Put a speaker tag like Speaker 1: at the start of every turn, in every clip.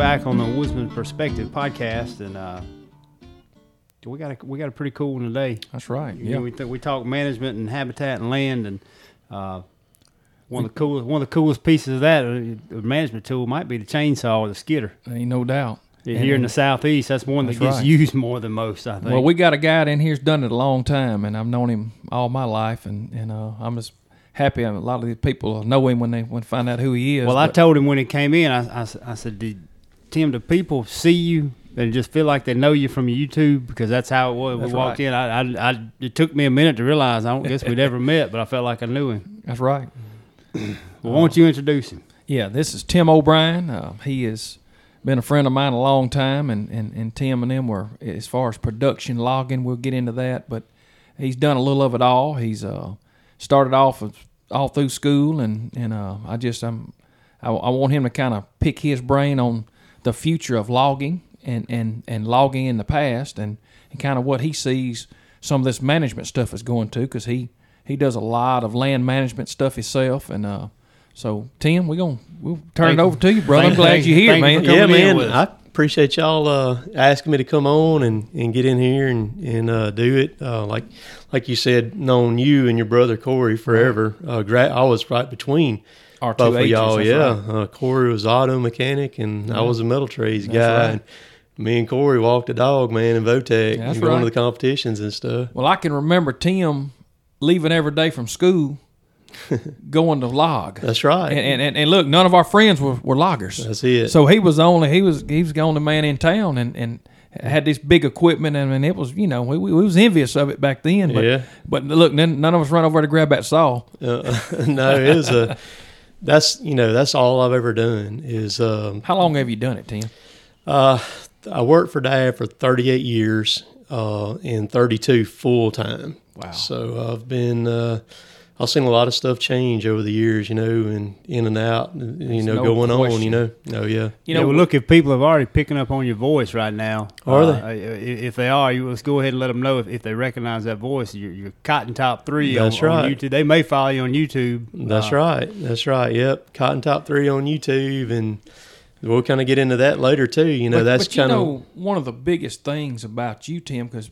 Speaker 1: back on the Woodsman Perspective podcast, and uh, we got a we got a pretty cool one today.
Speaker 2: That's right.
Speaker 1: You
Speaker 2: Yeah.
Speaker 1: know, we th- we talk management and habitat and land, and uh, one of the coolest one of the coolest pieces of that uh, management tool might be the chainsaw or the skidder.
Speaker 2: Ain't no doubt.
Speaker 1: Here in the southeast, that's one that
Speaker 2: That's
Speaker 1: gets
Speaker 2: right.
Speaker 1: used more than most. I think.
Speaker 2: Well, we got a guy in here who's done it a long time, and I've known him all my life, and and uh, I'm just happy. A lot of these people know him when they when find out who he is.
Speaker 1: Well, I told him when he came in, I I said, Did, Tim, do people see you and just feel like they know you from YouTube? Because that's how it was.
Speaker 2: That's
Speaker 1: we walked
Speaker 2: right.
Speaker 1: in. I, I, I, it took me a minute to realize I don't guess we'd ever met, but I felt like I knew him.
Speaker 2: That's right.
Speaker 1: Well, why don't you introduce him?
Speaker 2: Yeah, this is Tim O'Bryant. Uh, he has been a friend of mine a long time, and, and, and Tim and them were as far as production logging. We'll get into that, but he's done a little of it all. He's uh, started off with, all through school, and and uh, I just I'm I, I want him to kind of pick his brain on the future of logging and and and logging in the past, and and kind of what he sees some of this management stuff is going to, because he he does a lot of land management stuff himself, and uh, so Tim, we're gonna we'll turn
Speaker 1: Thank
Speaker 2: it over to you, brother. I'm glad you're here,
Speaker 1: thank you
Speaker 2: man.
Speaker 3: yeah, man. I appreciate y'all uh, asking me to come on and, and get in here and and uh, do it. Uh, like like you said, known you and your brother Corey forever. Uh, gra- I was right between
Speaker 2: Our two
Speaker 3: both of y'all. Yeah,
Speaker 2: right.
Speaker 3: uh, Corey was auto mechanic and I was a metal trades
Speaker 2: That's
Speaker 3: guy.
Speaker 2: right.
Speaker 3: And me and Corey walked the dog, man, in Votech,
Speaker 2: That's
Speaker 3: and going
Speaker 2: right.
Speaker 3: to the competitions and stuff.
Speaker 2: Well, I can remember Tim leaving every day from school, going to log.
Speaker 3: That's right.
Speaker 2: And, and, and, look, none of our friends were, were loggers.
Speaker 3: That's it.
Speaker 2: So he was the only he was he was the only man in town and, and had this big equipment and, and it was you know we, we was envious of it back then. But
Speaker 3: Yeah.
Speaker 2: but look, none, none of us run over to grab that saw.
Speaker 3: Uh, no, it was a. That's you know that's all I've ever done is um,
Speaker 2: How long have you done it, Tim?
Speaker 3: Uh, I worked for Dad for 38 years uh, and 32 full time.
Speaker 2: Wow.
Speaker 3: So I've been, uh, I've seen a lot of stuff change over the years, you know, and in and out, and, you know,
Speaker 2: no
Speaker 3: going on, you know. Oh, yeah.
Speaker 2: You
Speaker 1: You
Speaker 2: know,
Speaker 1: know, well, look, if people have already picking up on your voice right now,
Speaker 3: Are
Speaker 1: uh, i- If they are, you let's go ahead and let them know if, if they recognize that voice. You're, you're Cotton Top Three
Speaker 3: That's
Speaker 1: on
Speaker 3: right.
Speaker 1: YouTube. They may follow you on YouTube.
Speaker 3: That's
Speaker 1: Uh,
Speaker 3: right. That's right. Yep. Cotton Top 3 on YouTube. And we'll kind of get into that later, too. You know,
Speaker 2: but,
Speaker 3: that's kind of.
Speaker 2: know one of the biggest things about you, Tim, because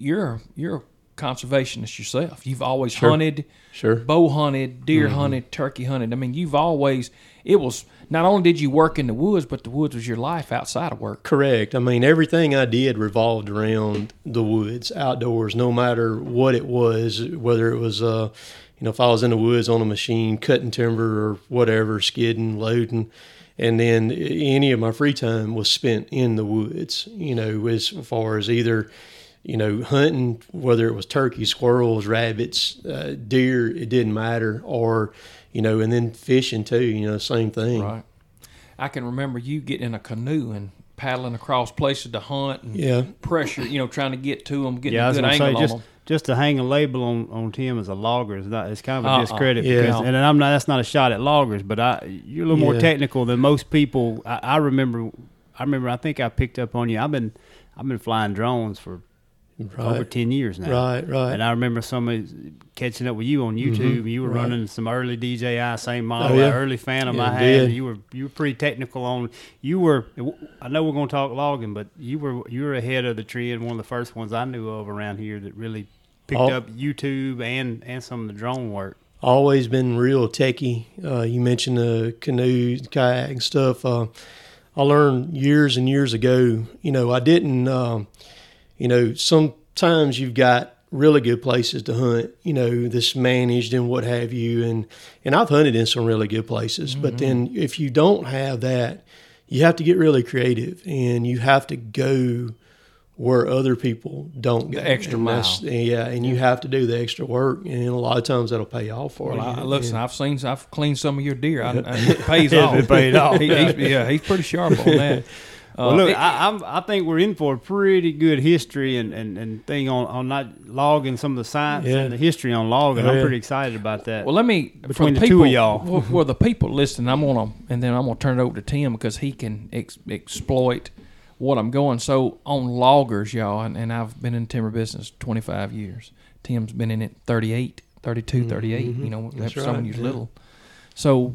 Speaker 2: you're you're a conservationist yourself. You've always
Speaker 3: Sure.
Speaker 2: hunted,
Speaker 3: Sure.
Speaker 2: bow hunted, deer
Speaker 3: Mm-hmm.
Speaker 2: hunted, turkey hunted. I mean, you've always it was not only did you work in the woods, but the woods was your life outside of work.
Speaker 3: Correct. I mean, everything I did revolved around the woods, outdoors, no matter what it was, whether it was, uh, you know, if I was in the woods on a machine, cutting timber or whatever, skidding, loading. And then any of my free time was spent in the woods, you know, as far as either, you know, hunting, whether it was turkeys, squirrels, rabbits, uh, deer, it didn't matter, or, you know, and then fishing too, you know, same thing.
Speaker 2: Right. I can remember you getting in a canoe and paddling across places to hunt and
Speaker 3: Yeah.
Speaker 2: pressure, you know, trying to get to them, getting
Speaker 1: Yeah, I
Speaker 2: a
Speaker 1: was
Speaker 2: good
Speaker 1: gonna
Speaker 2: angle
Speaker 1: say
Speaker 2: on
Speaker 1: just
Speaker 2: them.
Speaker 1: just to hang a label on, on Tim as a logger is not. It's kind of a
Speaker 2: Uh-uh.
Speaker 1: discredit.
Speaker 3: Yeah.
Speaker 1: Because, and I'm not. That's not a shot at loggers, but I you're a little more technical than most people. I, I remember. I remember. I think I picked up on you. I've been I've been flying drones for over ten years now.
Speaker 3: Right, right.
Speaker 1: And I remember somebody catching up with you on YouTube. You were
Speaker 3: right.
Speaker 1: running some early DJI, same model,
Speaker 3: Oh, yeah.
Speaker 1: early Phantom
Speaker 3: Yeah,
Speaker 1: I had.
Speaker 3: did.
Speaker 1: You were you were pretty technical on. You were. I know we're going to talk logging, but you were you were ahead of the trend. One of the first ones I knew of around here that really picked
Speaker 3: Oh.
Speaker 1: up YouTube and and some of the drone work.
Speaker 3: always been real techie. Uh, you mentioned the canoe, kayak, and stuff. Uh, I learned years and years ago. You know, I didn't. Um, you know, sometimes you've got really good places to hunt. You know, this managed and what have you, and and I've hunted in some really good places. But mm-hmm. then if you don't have that, you have to get really creative, and you have to go where other people don't go.
Speaker 2: The extra
Speaker 3: And
Speaker 2: mile.
Speaker 3: Yeah, and you have to do the extra work, and a lot of times that'll pay off for
Speaker 2: Well,
Speaker 3: you.
Speaker 2: I, listen,
Speaker 3: Yeah.
Speaker 2: I've seen, I've cleaned some of your deer. I, I, it pays off.
Speaker 1: it paid off.
Speaker 2: He- he's, yeah, he's pretty sharp on that.
Speaker 1: Well,
Speaker 2: Uh,
Speaker 1: look,
Speaker 2: it-
Speaker 1: I, I'm, I think we're in for a pretty good history and, and, and thing on, on not logging some of the science
Speaker 3: Yeah.
Speaker 1: and the history on logging.
Speaker 3: Oh,
Speaker 1: I'm pretty excited about that.
Speaker 2: Well, let me
Speaker 1: Between
Speaker 2: for
Speaker 1: the two of y'all.
Speaker 2: For, for the people listening, I'm gonna and then I'm gonna turn it over to Tim because he can ex- exploit what I'm going. So on loggers, y'all, and, and I've been in timber business 25 years. Tim's been in it 38, 32, 38. You know,
Speaker 3: That's
Speaker 2: some when
Speaker 3: right,
Speaker 2: you
Speaker 3: yeah.
Speaker 2: little. So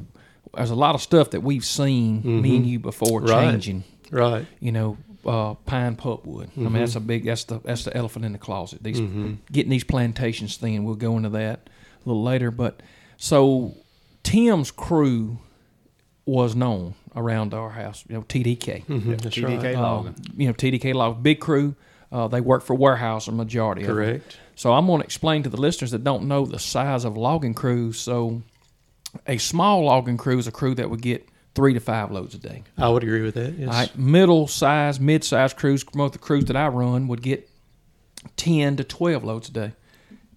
Speaker 2: there's a lot of stuff that we've seen me and you before
Speaker 3: Mm-hmm. Right.
Speaker 2: changing.
Speaker 3: Right.
Speaker 2: You know, uh, pine pulpwood. I mean, that's a big. That's the that's the elephant in the closet. These getting these plantations thin. We'll go into that a little later. But so Tim's crew was known around our house. You know, TDK.
Speaker 3: Mhm, That's
Speaker 1: TDK
Speaker 3: right.
Speaker 2: Uh, you know, TDK log big crew. Uh, they work for Weyerhaeuser, a majority of.
Speaker 3: Correct.
Speaker 2: So I'm going to explain to the listeners that don't know the size of logging crews. So a small logging crew is a crew that would get three to five loads a day.
Speaker 3: I would agree with that. Yes.
Speaker 2: Right, middle size, mid size crews, most of the crews that I run would get ten to twelve loads a day.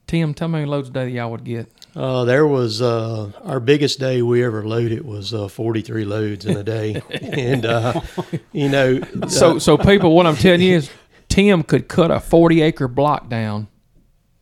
Speaker 2: Tim, tell me how many loads a day y'all would get.
Speaker 3: Uh, there was uh, our biggest day we ever loaded was uh, 43 loads in a day, and uh, you know,
Speaker 2: So,
Speaker 3: uh,
Speaker 2: so people, what I'm telling you is, Tim could cut a 40 acre block down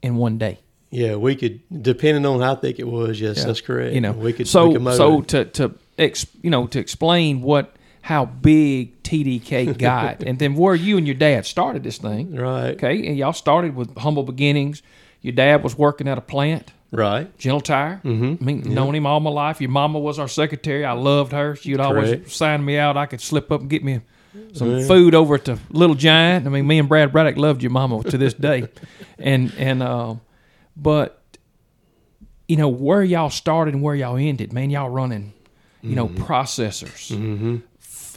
Speaker 2: in one day.
Speaker 3: yeah, we could depending on how thick it was. Yes,
Speaker 2: Yeah.
Speaker 3: that's correct.
Speaker 2: You know,
Speaker 3: we could.
Speaker 2: so
Speaker 3: we could
Speaker 2: so to to ex, you know to explain what how big TDK got, and then where you and your dad started this thing.
Speaker 3: right,
Speaker 2: Okay, and y'all started with humble beginnings. Your dad was working at a plant,
Speaker 3: right,
Speaker 2: Gentle Tire. Mm-hmm. I mean, known him all my life. Your mama was our secretary. I loved her. She'd always
Speaker 3: Correct.
Speaker 2: sign me out. I could slip up and get me some food over at the Little Giant. I mean, me and Brad Braddock loved your mama to this day, and and uh, but you know where y'all started and where y'all ended. Man, y'all running, you know, processors,
Speaker 3: mm-hmm.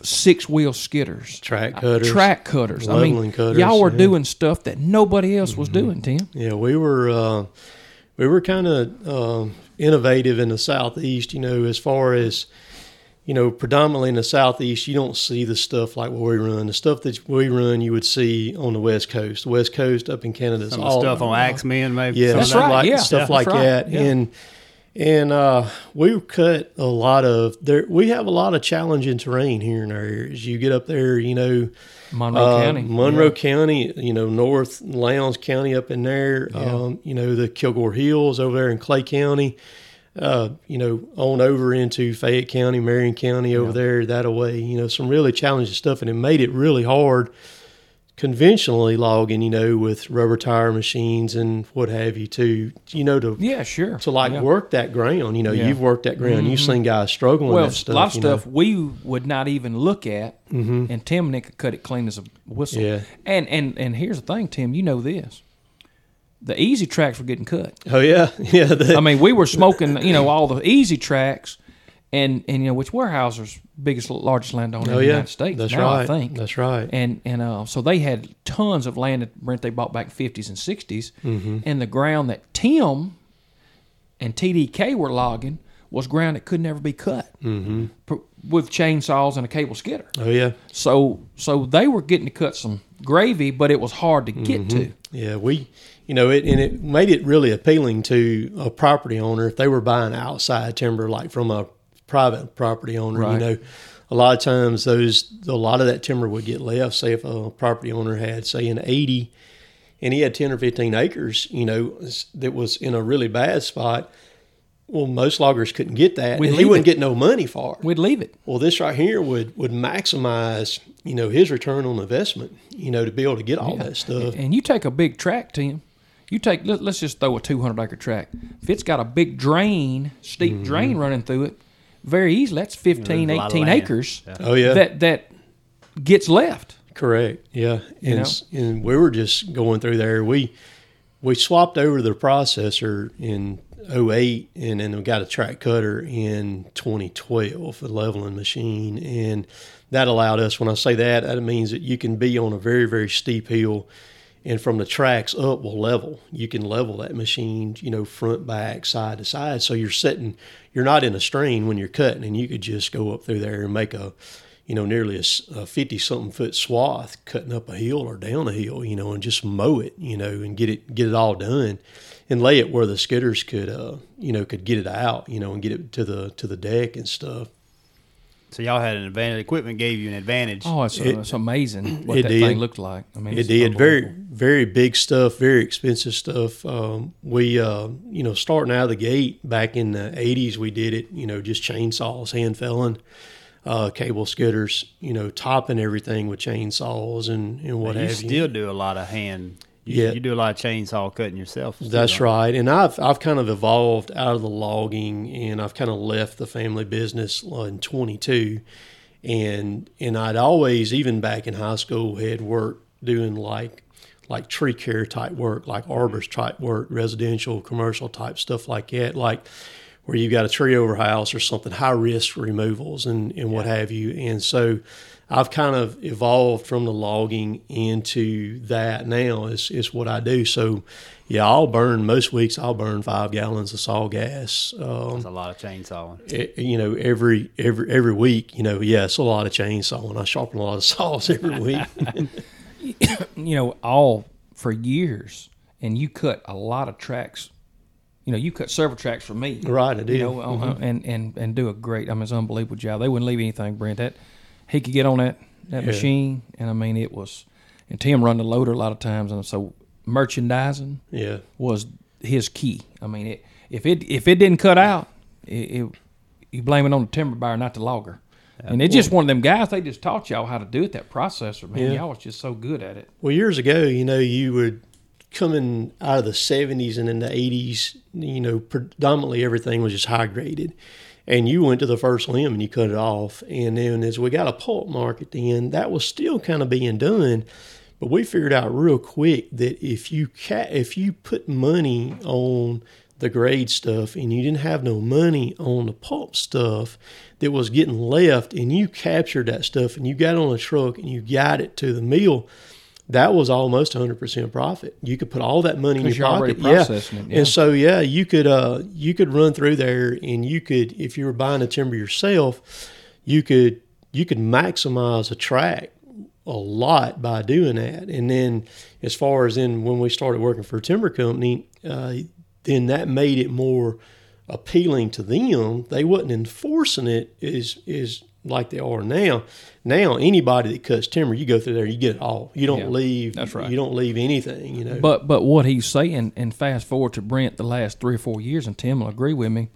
Speaker 2: six wheel skidders,
Speaker 3: track
Speaker 2: uh,
Speaker 3: cutters,
Speaker 2: track cutters. I mean,
Speaker 3: leveling cutters,
Speaker 2: y'all were
Speaker 3: yeah.
Speaker 2: doing stuff that nobody else was doing. Tim.
Speaker 3: Yeah, we were uh, we were kind of uh, innovative in the southeast. You know, as far as you know, predominantly in the southeast, you don't see the stuff like what we run. The stuff that we run, you would see on the west coast. The west coast up in Canada, is
Speaker 1: Some of the
Speaker 3: all
Speaker 1: stuff on Ax Men, maybe.
Speaker 3: Yeah,
Speaker 2: That's
Speaker 1: that.
Speaker 2: right,
Speaker 3: Like,
Speaker 2: yeah,
Speaker 3: stuff
Speaker 2: that's
Speaker 3: like
Speaker 2: right,
Speaker 3: that,
Speaker 2: yeah.
Speaker 3: and and uh, we cut a lot of there. We have a lot of challenging terrain here in our areas. You get up there, you know,
Speaker 2: Monroe
Speaker 3: uh,
Speaker 2: County,
Speaker 3: Monroe
Speaker 2: Yeah.
Speaker 3: County, you know, North Lowndes County up in there,
Speaker 2: Yeah.
Speaker 3: um, you know, the Kilgore Hills over there in Clay County, uh, you know, on over into Fayette County, Marion County over
Speaker 2: Yeah.
Speaker 3: there, that away, you know, some really challenging stuff. And it made it really hard conventionally logging, you know, with rubber tire machines and what have you to, you know, to,
Speaker 2: Yeah, sure.
Speaker 3: to like
Speaker 2: Yeah.
Speaker 3: work that ground. You know,
Speaker 2: Yeah.
Speaker 3: you've worked that ground. You've mm-hmm. seen guys struggling
Speaker 2: Well,
Speaker 3: with stuff.
Speaker 2: a lot of
Speaker 3: you know.
Speaker 2: stuff we would not even look at, mm-hmm. and Tim and Nick could cut it clean as a whistle.
Speaker 3: Yeah.
Speaker 2: And and and here's the thing, Tim. You know this. The easy tracks were getting cut.
Speaker 3: Oh yeah, yeah. The,
Speaker 2: I mean, we were smoking, you know, all the easy tracks, and and you know, which Weyerhaeuser's biggest, largest landowner
Speaker 3: oh
Speaker 2: in the
Speaker 3: yeah,
Speaker 2: United States.
Speaker 3: That's
Speaker 2: now,
Speaker 3: right.
Speaker 2: I think.
Speaker 3: That's right.
Speaker 2: and and uh, so they had tons of land that rent they bought back fifties and 60s
Speaker 3: Mm-hmm.
Speaker 2: and the ground that Tim and TDK were logging was ground that could never be cut
Speaker 3: Mm-hmm.
Speaker 2: with chainsaws and a cable skidder.
Speaker 3: Oh yeah,
Speaker 2: So so they were getting to cut some gravy, but it was hard to get to.
Speaker 3: yeah. We, you know, it and it made it really appealing to a property owner if they were buying outside timber, like from a private property owner.
Speaker 2: Right.
Speaker 3: You know, a lot of times those a lot of that timber would get left. Say if a property owner had say an eighty, and he had ten or fifteen acres, you know, that was in a really bad spot. Well, most loggers couldn't get that,
Speaker 2: We'd
Speaker 3: and he wouldn't
Speaker 2: it.
Speaker 3: get no money for it.
Speaker 2: We'd leave it.
Speaker 3: Well, this right here would would maximize, you know, his return on investment. You know, to be able to get all that stuff.
Speaker 2: And you take a big track, Tim. You take let, us just throw a 200 acre track. If it's got a big drain, steep
Speaker 3: Mm-hmm.
Speaker 2: drain running through it, very easily. That's 15,
Speaker 1: There's a lot of
Speaker 2: 18 acres
Speaker 1: Yeah.
Speaker 3: Oh yeah,
Speaker 2: that that gets left.
Speaker 3: correct. Yeah,
Speaker 2: You
Speaker 3: and and we were just going through there. We we swapped over the processor in 08 and then we got a track cutter in 2012 a leveling machine and that allowed us when i say that that means that you can be on a very very steep hill and from the tracks up will level. You can level that machine you know front back side to side. So you're sitting you're not in a strain when you're cutting and you could just go up through there and make a you know nearly a 50 something foot swath cutting up a hill or down a hill you know and just mow it you know and get it get it all done and lay it where the skidders could uh you know could get it out you know and get it to the to the deck and stuff
Speaker 1: So y'all had an advantage. Equipment gave you an advantage.
Speaker 2: Oh, it's,
Speaker 3: It-
Speaker 2: it's amazing what
Speaker 3: it
Speaker 2: that
Speaker 3: did.
Speaker 2: thing looked like. I mean,
Speaker 3: It did very very big stuff, very expensive stuff. Um, we uh, you know starting out of the gate back in the '80s, we did it. You know, just chainsaws, hand felling, uh, cable skidders. You know, topping everything with chainsaws and and what
Speaker 1: you
Speaker 3: have
Speaker 1: still
Speaker 3: you.
Speaker 1: do a lot of hand. You,
Speaker 3: Yeah.
Speaker 1: you do a lot of chainsaw cutting yourself.
Speaker 3: That's right. And I've I've kind of evolved out of the logging and I've kind of left the family business in 22 and and I'd always even back in high school had worked doing like like tree care type work, like arborist type work, residential, commercial type stuff like that, like where you've got a tree over house or something, high risk removals and, and what have you. And so I've kind of evolved from the logging into that now is, is what I do. So yeah, I'll burn most weeks. I'll burn five gallons of saw gas. Um,
Speaker 1: That's a lot of chainsawing.
Speaker 3: e- you know, every every every week. You know, yeah, it's a lot of chainsawing. I sharpen a lot of saws every week.
Speaker 2: you know, all for years, and you cut a lot of tracks. You know, you cut several tracks for me.
Speaker 3: right, I do.
Speaker 2: You know, uh, and and and do a great. I mean, it's an unbelievable job. They wouldn't leave anything, Brent. That he could get on that that
Speaker 3: Yeah.
Speaker 2: machine, and I mean, it was. And Tim run the loader a lot of times, and so merchandising
Speaker 3: yeah,
Speaker 2: was his key. I mean, it, if it if it didn't cut out, it, it you blame it on the timber buyer, not the logger. and it's just one of them guys. They just taught y'all how to do it. That processor, man,
Speaker 3: Yeah.
Speaker 2: y'all was just so good at it.
Speaker 3: Well, years ago, you know, you would coming out of the 70s and in the 80s, you know, predominantly everything was just high graded. And you went to the first limb and you cut it off. And then as we got a pulp market then, that was still kind of being done. But we figured out real quick that if you ca- if you put money on the grade stuff and you didn't have no money on the pulp stuff that was getting left and you captured that stuff and you got on a truck and you got it to the mill, that was almost 100% profit. You could put all that money in your pocket. Yeah.
Speaker 2: processing it, yeah.
Speaker 3: And so yeah, you could uh you could run through there and you could if you were buying the timber yourself, you could you could maximize a track a lot by doing that. And then as far as in when we started working for a timber company, uh, then that made it more appealing to them. They wasn't enforcing it is is like they are now. Now anybody that cuts timber, you go through there, you get it all. You don't
Speaker 2: Yeah,
Speaker 3: leave.
Speaker 2: that's right.
Speaker 3: You don't leave anything. You know.
Speaker 2: But but what he's saying, and fast forward to Brent the last three or four years, and Tim will agree with me.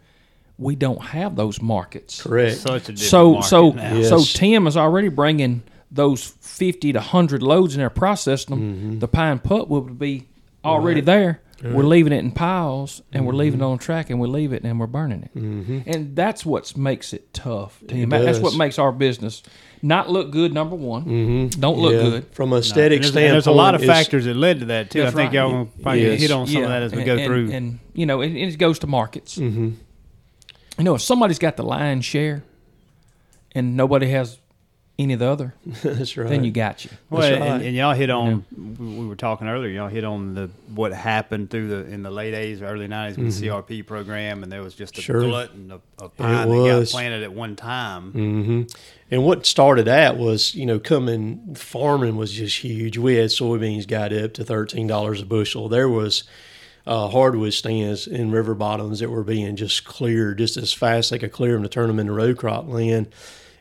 Speaker 2: We don't have those markets.
Speaker 3: correct.
Speaker 1: Such a different
Speaker 2: So
Speaker 1: market
Speaker 2: so
Speaker 1: now.
Speaker 3: Yeah.
Speaker 2: so Tim is already bringing those fifty to hundred loads in there, processing them.
Speaker 3: Mm-hmm.
Speaker 2: The pine put will be already there. We're leaving it in piles, and we're
Speaker 3: Mm-hmm.
Speaker 2: leaving it on track, and we leave it, and we're burning it. And that's what makes it tough, Tim.
Speaker 3: It
Speaker 2: That's what makes our business not look good. Number one, don't look
Speaker 3: Mm-hmm. Yeah.
Speaker 2: good.
Speaker 3: from a
Speaker 1: And
Speaker 3: aesthetic
Speaker 1: there's, and
Speaker 3: standpoint.
Speaker 1: there's a lot of factors that led to that too. I think
Speaker 2: right.
Speaker 1: y'all gonna probably
Speaker 3: Yes.
Speaker 1: hit on some of that as we
Speaker 2: and,
Speaker 1: go
Speaker 2: and-
Speaker 1: through.
Speaker 2: And you know, it, it goes to markets. Mm-hmm. You know, if somebody's got the lion's share, and nobody has any of the other,
Speaker 3: That's right.
Speaker 2: then you got you.
Speaker 1: Well,
Speaker 3: That's
Speaker 1: and,
Speaker 3: right.
Speaker 1: and y'all hit on. We we were talking earlier. Y'all hit on the what happened through the in the late '80s, early '90s with the CRP program, and there was just a
Speaker 3: Mm-hmm. Sure.
Speaker 1: glutton of, of pine that got planted at one time.
Speaker 3: hmm And what started that was, you know, coming farming was just huge. We had soybeans got up to thirteen dollars a bushel. There was uh, hardwood stands in river bottoms that were being just cleared just as fast as they could clear them to turn them into row crop land.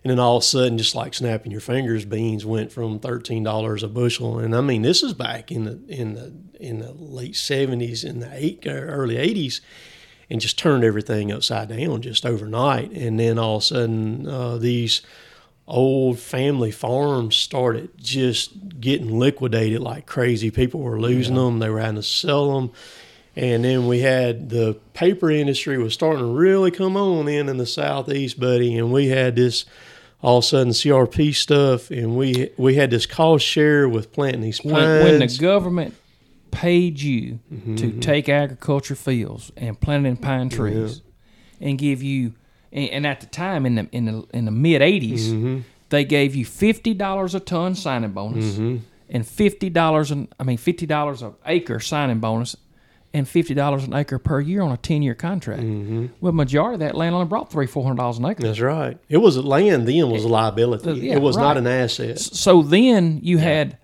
Speaker 3: And then all of a sudden, just like snapping your fingers, beans went from thirteen dollars a bushel. And I mean, this is back in the in the in the late seventies in the eight, early eighties and just turned everything upside down just overnight. And then all of a sudden, uh, these old family farms started just getting liquidated like crazy. People were losing them, they were having to sell them. And then we had the paper industry was starting to really come on in in the southeast, buddy. And we had this all of a sudden CRP stuff, and we we had this cost share with planting these pines.
Speaker 2: When, when the government paid you
Speaker 3: Mm-hmm.
Speaker 2: to take agriculture fields and plant in pine trees, and give you, and, and at the time in the in the in the mid '80s,
Speaker 3: Mm-hmm.
Speaker 2: they gave you fifty dollars a ton signing bonus,
Speaker 3: Mm-hmm.
Speaker 2: and fifty dollars I mean fifty dollars an acre signing bonus. And fifty dollars an acre per year on a ten-year contract.
Speaker 3: Mm-hmm.
Speaker 2: Well, majority of that land only brought three, four hundred dollars an acre.
Speaker 3: That's right. It was land then was a liability.
Speaker 2: yeah,
Speaker 3: it was
Speaker 2: right.
Speaker 3: not an asset.
Speaker 2: So then you had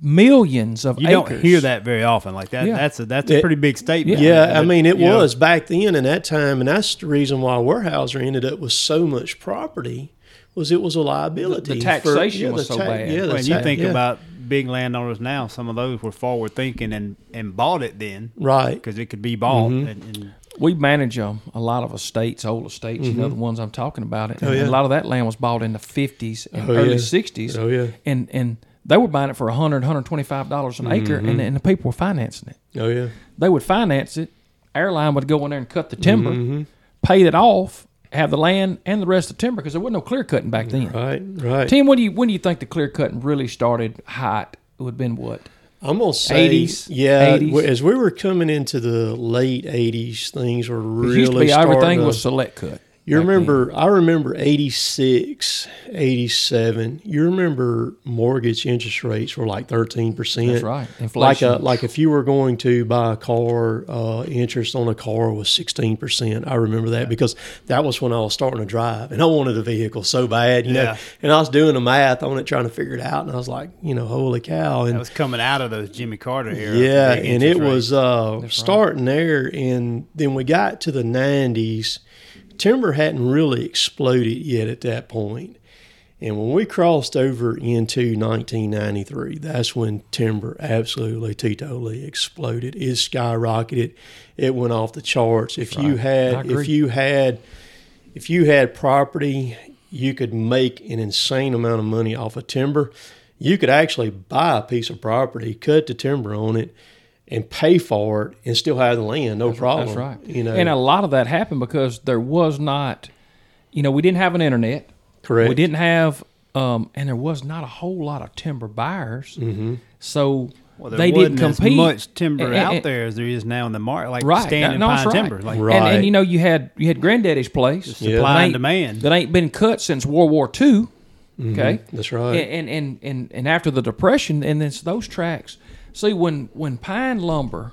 Speaker 2: millions of
Speaker 1: You
Speaker 2: acres.
Speaker 1: don't hear that very often. Like that.
Speaker 2: Yeah.
Speaker 1: That's a that's a
Speaker 3: It-
Speaker 1: pretty big statement.
Speaker 3: Yeah, I mean, it
Speaker 1: You know,
Speaker 3: was back then and that time, and that's the reason why Weyerhaeuser ended up with so much property was it was a liability.
Speaker 2: The- the taxation
Speaker 3: yeah,
Speaker 2: was
Speaker 3: the
Speaker 2: so bad.
Speaker 3: Yeah, the
Speaker 1: when you think
Speaker 3: yeah.
Speaker 1: about big landowners now, some of those were forward thinking and and bought it then
Speaker 3: right,
Speaker 1: because it could be bought.
Speaker 3: Mm-hmm.
Speaker 1: And, and
Speaker 2: we manage um, a lot of estates, old estates, you know, the ones I'm talking about. And
Speaker 3: Mm-hmm. Oh, yeah.
Speaker 2: a lot of that land was bought in the 50s and
Speaker 3: Oh,
Speaker 2: early
Speaker 3: yeah.
Speaker 2: 60s.
Speaker 3: Oh, yeah.
Speaker 2: And, and they were buying it for 100 125 dollars an acre, and, and the people were financing it.
Speaker 3: Oh yeah.
Speaker 2: They would finance it. Airline would go in there and cut the timber,
Speaker 3: Mm-hmm.
Speaker 2: pay it off, have the land and the rest of the timber because there wasn't no clear cutting back then.
Speaker 3: Right. Right.
Speaker 2: Tim, when do you when do you think the clear cutting really started hot? It would have been what?
Speaker 3: I'm gonna say,
Speaker 2: 80s,
Speaker 3: yeah.
Speaker 2: 80s.
Speaker 3: As we were coming into the late '80s, things were
Speaker 2: It
Speaker 3: really
Speaker 2: used to be everything
Speaker 3: to-
Speaker 2: was select cut.
Speaker 3: You
Speaker 2: back then.
Speaker 3: remember, I remember 86, 87. You remember mortgage interest rates were like 13%.
Speaker 2: That's right.
Speaker 3: Like, a, like if you were going to buy a car, uh, interest on a car was 16%. I remember that because that was when I was starting to drive and I wanted a vehicle so bad, you know.
Speaker 1: Yeah.
Speaker 3: And I was doing the math on it, trying to figure it out. And I was like, you know, holy cow. And
Speaker 1: That was coming out of the Jimmy Carter era.
Speaker 3: yeah, and it
Speaker 1: rate.
Speaker 3: was uh, starting there, and then we got to the '90s. Timber hadn't really exploded yet at that point, and when we crossed over into 1993, that's when timber absolutely totally exploded. It skyrocketed. It went off the charts. If you
Speaker 2: Right. I
Speaker 3: had, if you had, if you had property, you could make an insane amount of money off of timber. You could actually buy a piece of property, cut the timber on it, and pay for it, and still have the land, no problem.
Speaker 2: That's right.
Speaker 3: You know,
Speaker 2: and a lot of that happened because there was not, you know, we didn't have an internet.
Speaker 3: correct.
Speaker 2: We didn't have, um, and there was not a whole lot of timber buyers. Mm-hmm. So
Speaker 1: Well,
Speaker 2: they
Speaker 1: wasn't
Speaker 2: didn't compete.
Speaker 1: as much timber
Speaker 2: And-
Speaker 1: out there as there is now in the market, like
Speaker 2: Right.
Speaker 1: standing
Speaker 2: No,
Speaker 1: pine
Speaker 2: that's right.
Speaker 1: timber, like
Speaker 3: Right.
Speaker 2: And, and you know, you had you had Granddaddy's place,
Speaker 3: Yeah.
Speaker 1: supply
Speaker 2: that
Speaker 1: and demand.
Speaker 2: that ain't been cut since World War II. Okay,
Speaker 3: That's right.
Speaker 2: and, and and and after the depression, and then those tracks. See, when when pine lumber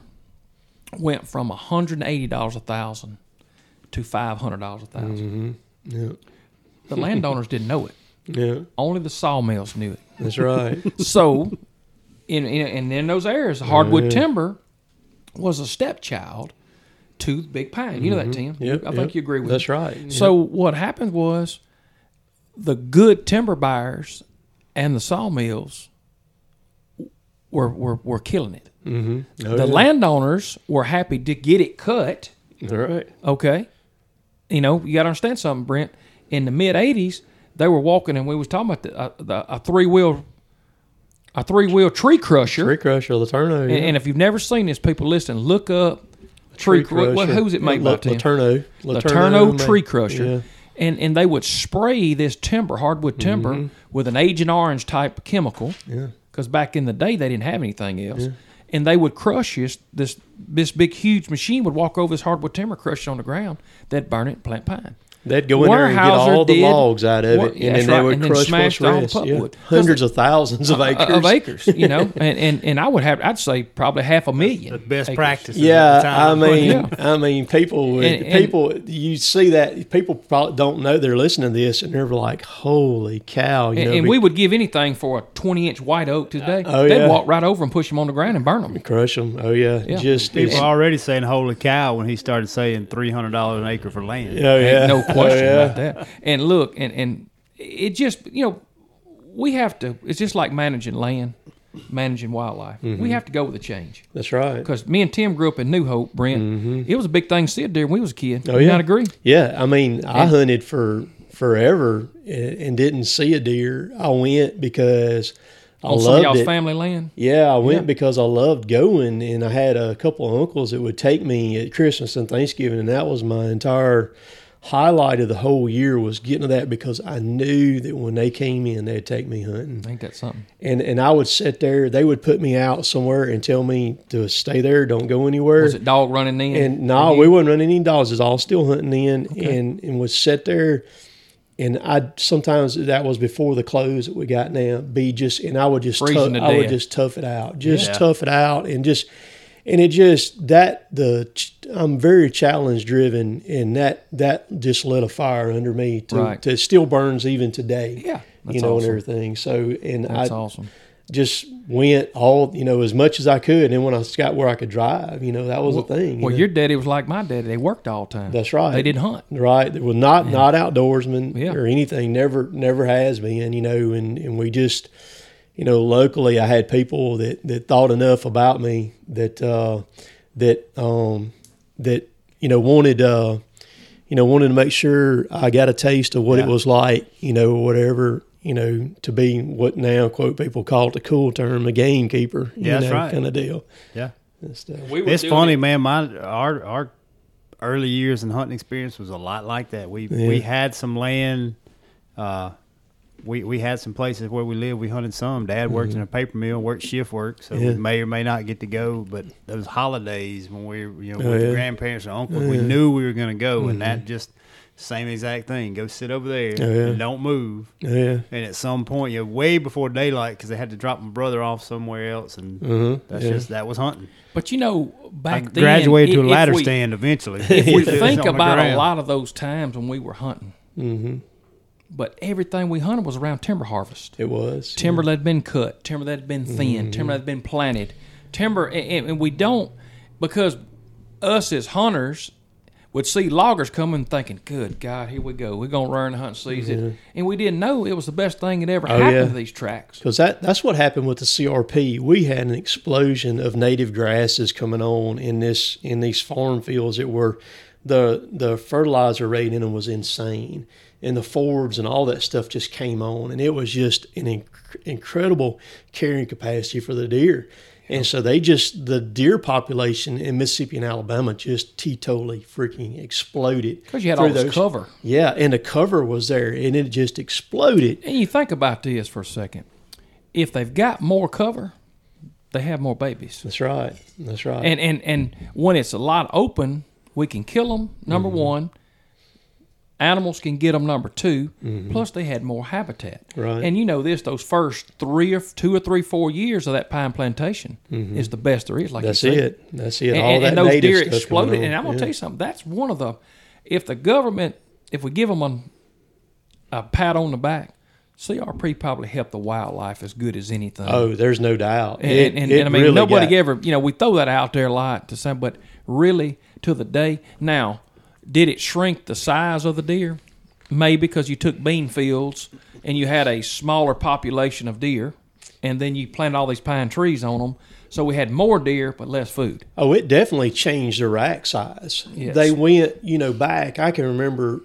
Speaker 2: went from hundred and eighty dollars a thousand to five hundred dollars a 1000 mm-hmm.
Speaker 3: yeah,
Speaker 2: the landowners didn't know it.
Speaker 3: yeah,
Speaker 2: Only the sawmills knew it.
Speaker 3: that's right.
Speaker 2: So, in in, and in those areas, hardwood timber was a stepchild to the big pine. You know that, mm-hmm. Tim.
Speaker 3: Yep,
Speaker 2: I think
Speaker 3: yep.
Speaker 2: you agree with
Speaker 3: That's
Speaker 2: me.
Speaker 3: right.
Speaker 2: So what happened was the good timber buyers and the sawmills were were, were killing it.
Speaker 3: mm-hmm.
Speaker 2: the landowners were happy to get it cut.
Speaker 3: All right.
Speaker 2: Okay, you know you got to understand something, Brent. In the mid '80s, they were walking, and we was talking about the, uh, the a three wheel a three wheel tree crusher.
Speaker 3: Tree crusher, LeTourneau.
Speaker 2: And,
Speaker 3: yeah.
Speaker 2: and if you've never seen this, people listen, look up tree, crusher. What, who's it made by? LeTourneau.
Speaker 3: LeTourneau
Speaker 2: tree crusher.
Speaker 3: Yeah.
Speaker 2: And and they would spray this timber, hardwood timber, with an Agent Orange type chemical.
Speaker 3: Mm-hmm. Yeah.
Speaker 2: Because back in the day they didn't have anything else. And they would crush this this this big huge machine would walk over this hardwood timber, crush it on the ground. They'd burn it, and plant pine.
Speaker 3: They'd go in there and get all the
Speaker 2: did-
Speaker 3: logs out of it, and
Speaker 2: that's
Speaker 3: then they would
Speaker 2: and then
Speaker 3: crush what's
Speaker 2: smashed all the
Speaker 3: rest. Yeah.
Speaker 2: pulpwood. 'Cause
Speaker 3: Hundreds of thousands of acres.
Speaker 2: Of acres, you know, and, and and I would have, I'd say probably half a million.
Speaker 1: the best
Speaker 2: acres.
Speaker 1: practices.
Speaker 3: Yeah,
Speaker 1: the time.
Speaker 3: I mean,
Speaker 2: Yeah.
Speaker 3: I mean, people, would,
Speaker 2: And- and-
Speaker 3: people, you see that people probably don't know they're listening to this, and they're like, "Holy cow!" You
Speaker 2: And,
Speaker 3: know,
Speaker 2: and
Speaker 3: be-
Speaker 2: we would give anything for a 20 inch white oak today.
Speaker 3: Uh, oh,
Speaker 2: They'd
Speaker 3: yeah.
Speaker 2: walk right over and push them on the ground and burn them.
Speaker 3: and crush them. Oh yeah,
Speaker 2: Yeah.
Speaker 3: just
Speaker 1: People already saying "Holy cow" when he started saying three hundred dollars an acre for land.
Speaker 3: oh yeah,
Speaker 2: no question
Speaker 3: oh, yeah.
Speaker 2: about that. And look, and and it just you know we have to. It's just like managing land, managing wildlife.
Speaker 3: Mm-hmm.
Speaker 2: We have to go with the change
Speaker 3: That's right.
Speaker 2: because me and Tim grew up in New Hope, Brent. It was a big thing to see a deer when we was a kid.
Speaker 3: Mm-hmm. Oh, yeah.
Speaker 2: not agree?
Speaker 3: Yeah, I mean, I hunted for forever and, and didn't see a deer. I went because I
Speaker 2: On some of
Speaker 3: loved
Speaker 2: y'all's
Speaker 3: it.
Speaker 2: family land.
Speaker 3: Yeah, I went
Speaker 2: Yeah.
Speaker 3: because I loved going, and I had a couple of uncles that would take me at Christmas and Thanksgiving, and that was my entire highlight of the whole year was getting to that because I knew that when they came in, they'd take me hunting,
Speaker 2: Ain't that something?
Speaker 3: and and I would sit there. They would put me out somewhere and tell me to stay there, don't go anywhere.
Speaker 2: Was it dog running in?
Speaker 3: And no, we wasn't running any dogs. It's all still hunting in, and and would sit there. And I sometimes that was before the clothes that we got now. Be just and I would just tough, I would just tough it out, just
Speaker 1: Yeah.
Speaker 3: tough it out, and just and it just that the I'm very challenge driven, and that that just lit a fire under me to,
Speaker 2: Right.
Speaker 3: to still burns even today.
Speaker 2: Yeah,
Speaker 3: you know,
Speaker 2: awesome.
Speaker 3: and everything. So and
Speaker 2: That's
Speaker 3: I
Speaker 2: awesome.
Speaker 3: just went all you know as much as I could, and when I got where I could drive, you know, that was
Speaker 2: Well,
Speaker 3: the thing. you
Speaker 2: Well,
Speaker 3: know.
Speaker 2: your daddy was like my daddy. They worked all the time.
Speaker 3: That's right.
Speaker 2: They didn't hunt.
Speaker 3: Right. It was not not outdoorsman
Speaker 2: Yeah.
Speaker 3: or anything. Never never has been. You know, and and we just, you know, locally, I had people that that thought enough about me that uh, that um, that you know wanted uh, you know wanted to make sure I got a taste of what it was like. You know, whatever. you know, to be what now quote people call it the cool term, a gamekeeper. You
Speaker 1: Yeah, that's
Speaker 3: know,
Speaker 1: right.
Speaker 3: Kind of deal.
Speaker 1: Yeah.
Speaker 3: And stuff.
Speaker 2: We
Speaker 1: It's funny,
Speaker 2: it-
Speaker 1: man. My our our early years in hunting experience was a lot like that. We
Speaker 3: Yeah.
Speaker 1: we had some land. Uh, we we had some places where we lived. We hunted some. Dad worked in a paper mill, worked shift work, so
Speaker 3: Mm-hmm. Yeah.
Speaker 1: we may or may not get to go. But those holidays when we were, you know
Speaker 3: Oh,
Speaker 1: with
Speaker 3: yeah.
Speaker 1: the grandparents or uncles, we
Speaker 3: Yeah. Mm-hmm.
Speaker 1: knew we were going to go, and that just same exact thing. Go sit over there
Speaker 3: Oh, yeah.
Speaker 1: and don't move.
Speaker 3: Yeah.
Speaker 1: And at some point, you know, way before daylight, because they had to drop my brother off somewhere else, and
Speaker 3: Uh-huh.
Speaker 1: that's
Speaker 3: yeah.
Speaker 1: just that was hunting.
Speaker 2: But you know, back
Speaker 1: I
Speaker 2: then,
Speaker 1: graduated to a ladder
Speaker 2: we-
Speaker 1: stand eventually.
Speaker 2: If we think about a lot of those times when we were hunting,
Speaker 3: hmm
Speaker 2: but everything we hunted was around timber harvest.
Speaker 3: It was
Speaker 2: timber that had been cut, timber that had been thin, mm-hmm. timber that had been planted, timber, and, and we don't because us as hunters would see loggers coming thinking, "Good God, here we go, we're gonna run the hunting season," and we didn't know it was the best thing that ever
Speaker 3: Oh,
Speaker 2: happened
Speaker 3: yeah.
Speaker 2: to these tracks.
Speaker 3: Because that, that's what happened with the CRP. We had an explosion of native grasses coming on in this in these farm fields that were the the fertilizer rate in them was insane, and the forbs and all that stuff just came on, and it was just an inc- incredible carrying capacity for the deer. And so they just the deer population in Mississippi and Alabama just teetotally freaking exploded
Speaker 2: Because you had all this
Speaker 3: those-
Speaker 2: cover.
Speaker 3: Yeah, and the cover was there, and it just exploded.
Speaker 2: And you think about this for a second. If they've got more cover, they have more babies.
Speaker 3: That's right. That's right.
Speaker 2: And and and when it's a lot open, we can kill them. Number
Speaker 3: Mm-hmm.
Speaker 2: one, animals can get them. Number 2 plus they had more habitat.
Speaker 3: Mm-hmm. Right.
Speaker 2: And you know this: those first three or two or three, four years of that pine plantation is the best there is. Like
Speaker 3: Mm-hmm. That's it. That's it.
Speaker 2: And,
Speaker 3: All
Speaker 2: and-
Speaker 3: that
Speaker 2: and those deer exploded. And I'm gonna
Speaker 3: Yeah.
Speaker 2: tell you something. That's one of the. If the government, if we give them a, a pat on the back, CRP probably helped the wildlife as good as anything.
Speaker 3: Oh, there's no doubt.
Speaker 2: And,
Speaker 3: It-
Speaker 2: and,
Speaker 3: it
Speaker 2: and I mean,
Speaker 3: really
Speaker 2: nobody
Speaker 3: got-
Speaker 2: ever, you know, we throw that out there a lot to some, but really to the day. Now, did it shrink the size of the deer? Maybe because you took bean fields and you had a smaller population of deer, and then you planted all these pine trees on them. So we had more deer, but less food.
Speaker 3: Oh, it definitely changed the rack size.
Speaker 2: Yes.
Speaker 3: They went, you know, back. I can remember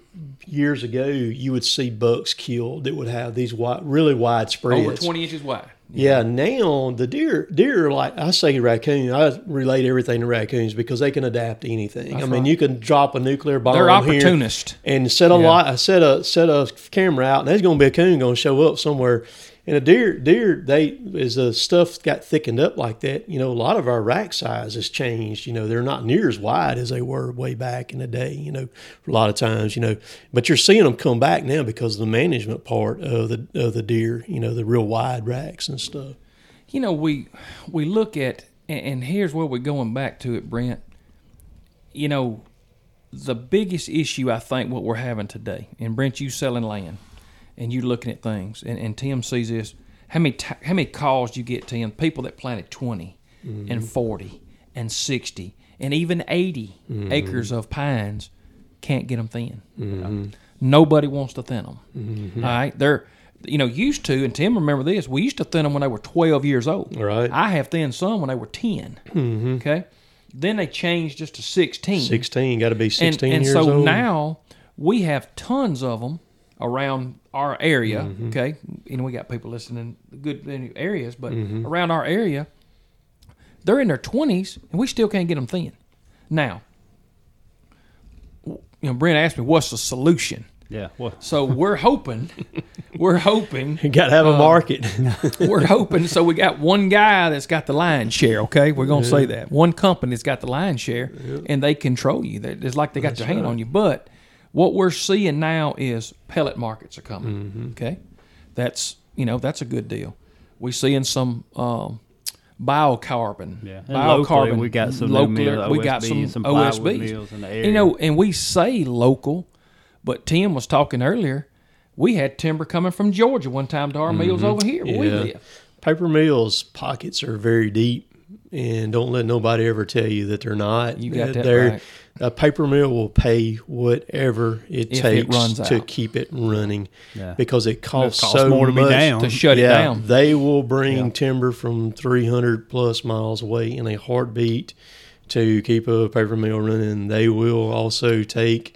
Speaker 3: years ago, you would see bucks killed that would have these wide, really wide spreads.
Speaker 2: Over 20 inches wide.
Speaker 3: Yeah, now the deer, deer like I say raccoon. I relate everything to raccoons because they can adapt to anything. I mean,
Speaker 2: right.
Speaker 3: you can drop a nuclear bomb.
Speaker 2: They're
Speaker 3: here and set a
Speaker 2: Yeah.
Speaker 3: lot, set a set a camera out, and there's going to be a coon going to show up somewhere. And a deer, deer, they as the stuff got thickened up like that, you know, a lot of our rack size has changed. You know, they're not near as wide as they were way back in the day. You know, a lot of times, you know, but you're seeing them come back now because of the management part of the of the deer. You know, the real wide racks and stuff.
Speaker 2: you know we we look at and, and here's where we're going back to it brent you know the biggest issue i think what we're having today and brent you selling land and you're looking at things. And, and tim sees this. How many ti how many calls do you get tim? People that planted 20 mm-hmm. and 40 and 60 and even 80 mm-hmm. acres of pines can't get them thin. Mm-hmm. Nobody wants to thin them All right? They're you know used to and tim remember this we used to thin them when they were 12 years old.
Speaker 3: Right.
Speaker 2: i have thinned some when they were 10 okay? Then they changed just to 16
Speaker 3: Sixteen, got to be
Speaker 2: and,
Speaker 3: sixteen
Speaker 2: and
Speaker 3: years
Speaker 2: so
Speaker 3: old.
Speaker 2: now we have tons of them around our area.
Speaker 3: Mm-hmm.
Speaker 2: Okay, you know we got people listening in good in areas, but
Speaker 3: Mm-hmm.
Speaker 2: around our area, they're in their twenties, and we still can't get them thin. Now, you know, Brent asked me, "What's the solution?"
Speaker 1: Yeah. Well,
Speaker 2: So we're hoping, we're hoping
Speaker 3: you got to have a market.
Speaker 2: we're hoping. So we got one guy that's got the lion's share. Okay, we're gonna say that one company that's got the lion's share, and they control you. It's like they got their hand on you. But what we're seeing now is pellet markets are coming.
Speaker 3: Mm-hmm.
Speaker 2: Okay, that's you know that's a good deal. We're seeing some um, biocarbon.
Speaker 1: Yeah. And locally, we got some new
Speaker 2: locally,
Speaker 1: mills,
Speaker 2: we got
Speaker 1: OSB,
Speaker 2: some,
Speaker 1: some
Speaker 2: OSBs.
Speaker 1: mills in the
Speaker 2: You know, and we say local, but Tim was talking earlier. We had timber coming from Georgia one time to our mills over here where we
Speaker 3: Mm-hmm.
Speaker 2: Live.
Speaker 3: Paper mills pockets are very deep, and don't let nobody ever tell you that they're not.
Speaker 2: You got that
Speaker 3: they're-
Speaker 2: right.
Speaker 3: A paper mill will pay whatever it
Speaker 2: If it
Speaker 3: takes
Speaker 2: runs
Speaker 3: to
Speaker 2: out.
Speaker 3: keep it running,
Speaker 1: Yeah.
Speaker 3: because it costs,
Speaker 1: costs
Speaker 3: so
Speaker 1: more to be
Speaker 3: much
Speaker 1: down.
Speaker 2: To shut it down.
Speaker 3: They will bring
Speaker 2: Yeah.
Speaker 3: timber from 300 plus miles away in a heartbeat to keep a paper mill running. They will also take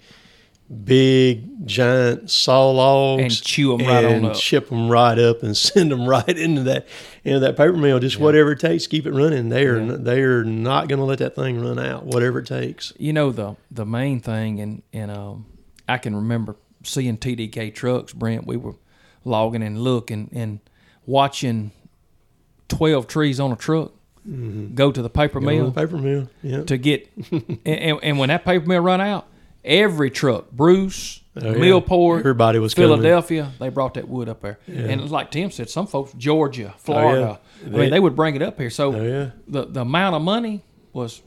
Speaker 3: big giant saw logs
Speaker 2: And chew 'em right on
Speaker 3: and
Speaker 2: up.
Speaker 3: chip them right up and send them right into that into that paper mill. Just whatever it takes, keep it running. They are
Speaker 2: Yeah.
Speaker 3: they are not going to let that thing run out. Whatever it takes.
Speaker 2: You know the the main thing, and and um, I can remember seeing TDK trucks. Brent, we were logging and looking and watching twelve trees on a truck go to the paper
Speaker 3: Go
Speaker 2: mill
Speaker 3: the paper mill. Yeah.
Speaker 2: to get, and, and when that paper mill run out, every truck, Bruce,
Speaker 3: Oh, yeah.
Speaker 2: Millport,
Speaker 3: Everybody was coming.
Speaker 2: Philadelphia, they brought that wood up there. And like Tim said, some folks, Georgia, Florida, I
Speaker 3: They-
Speaker 2: mean, they would bring it up here. So
Speaker 3: Oh yeah.
Speaker 2: the the amount of money was,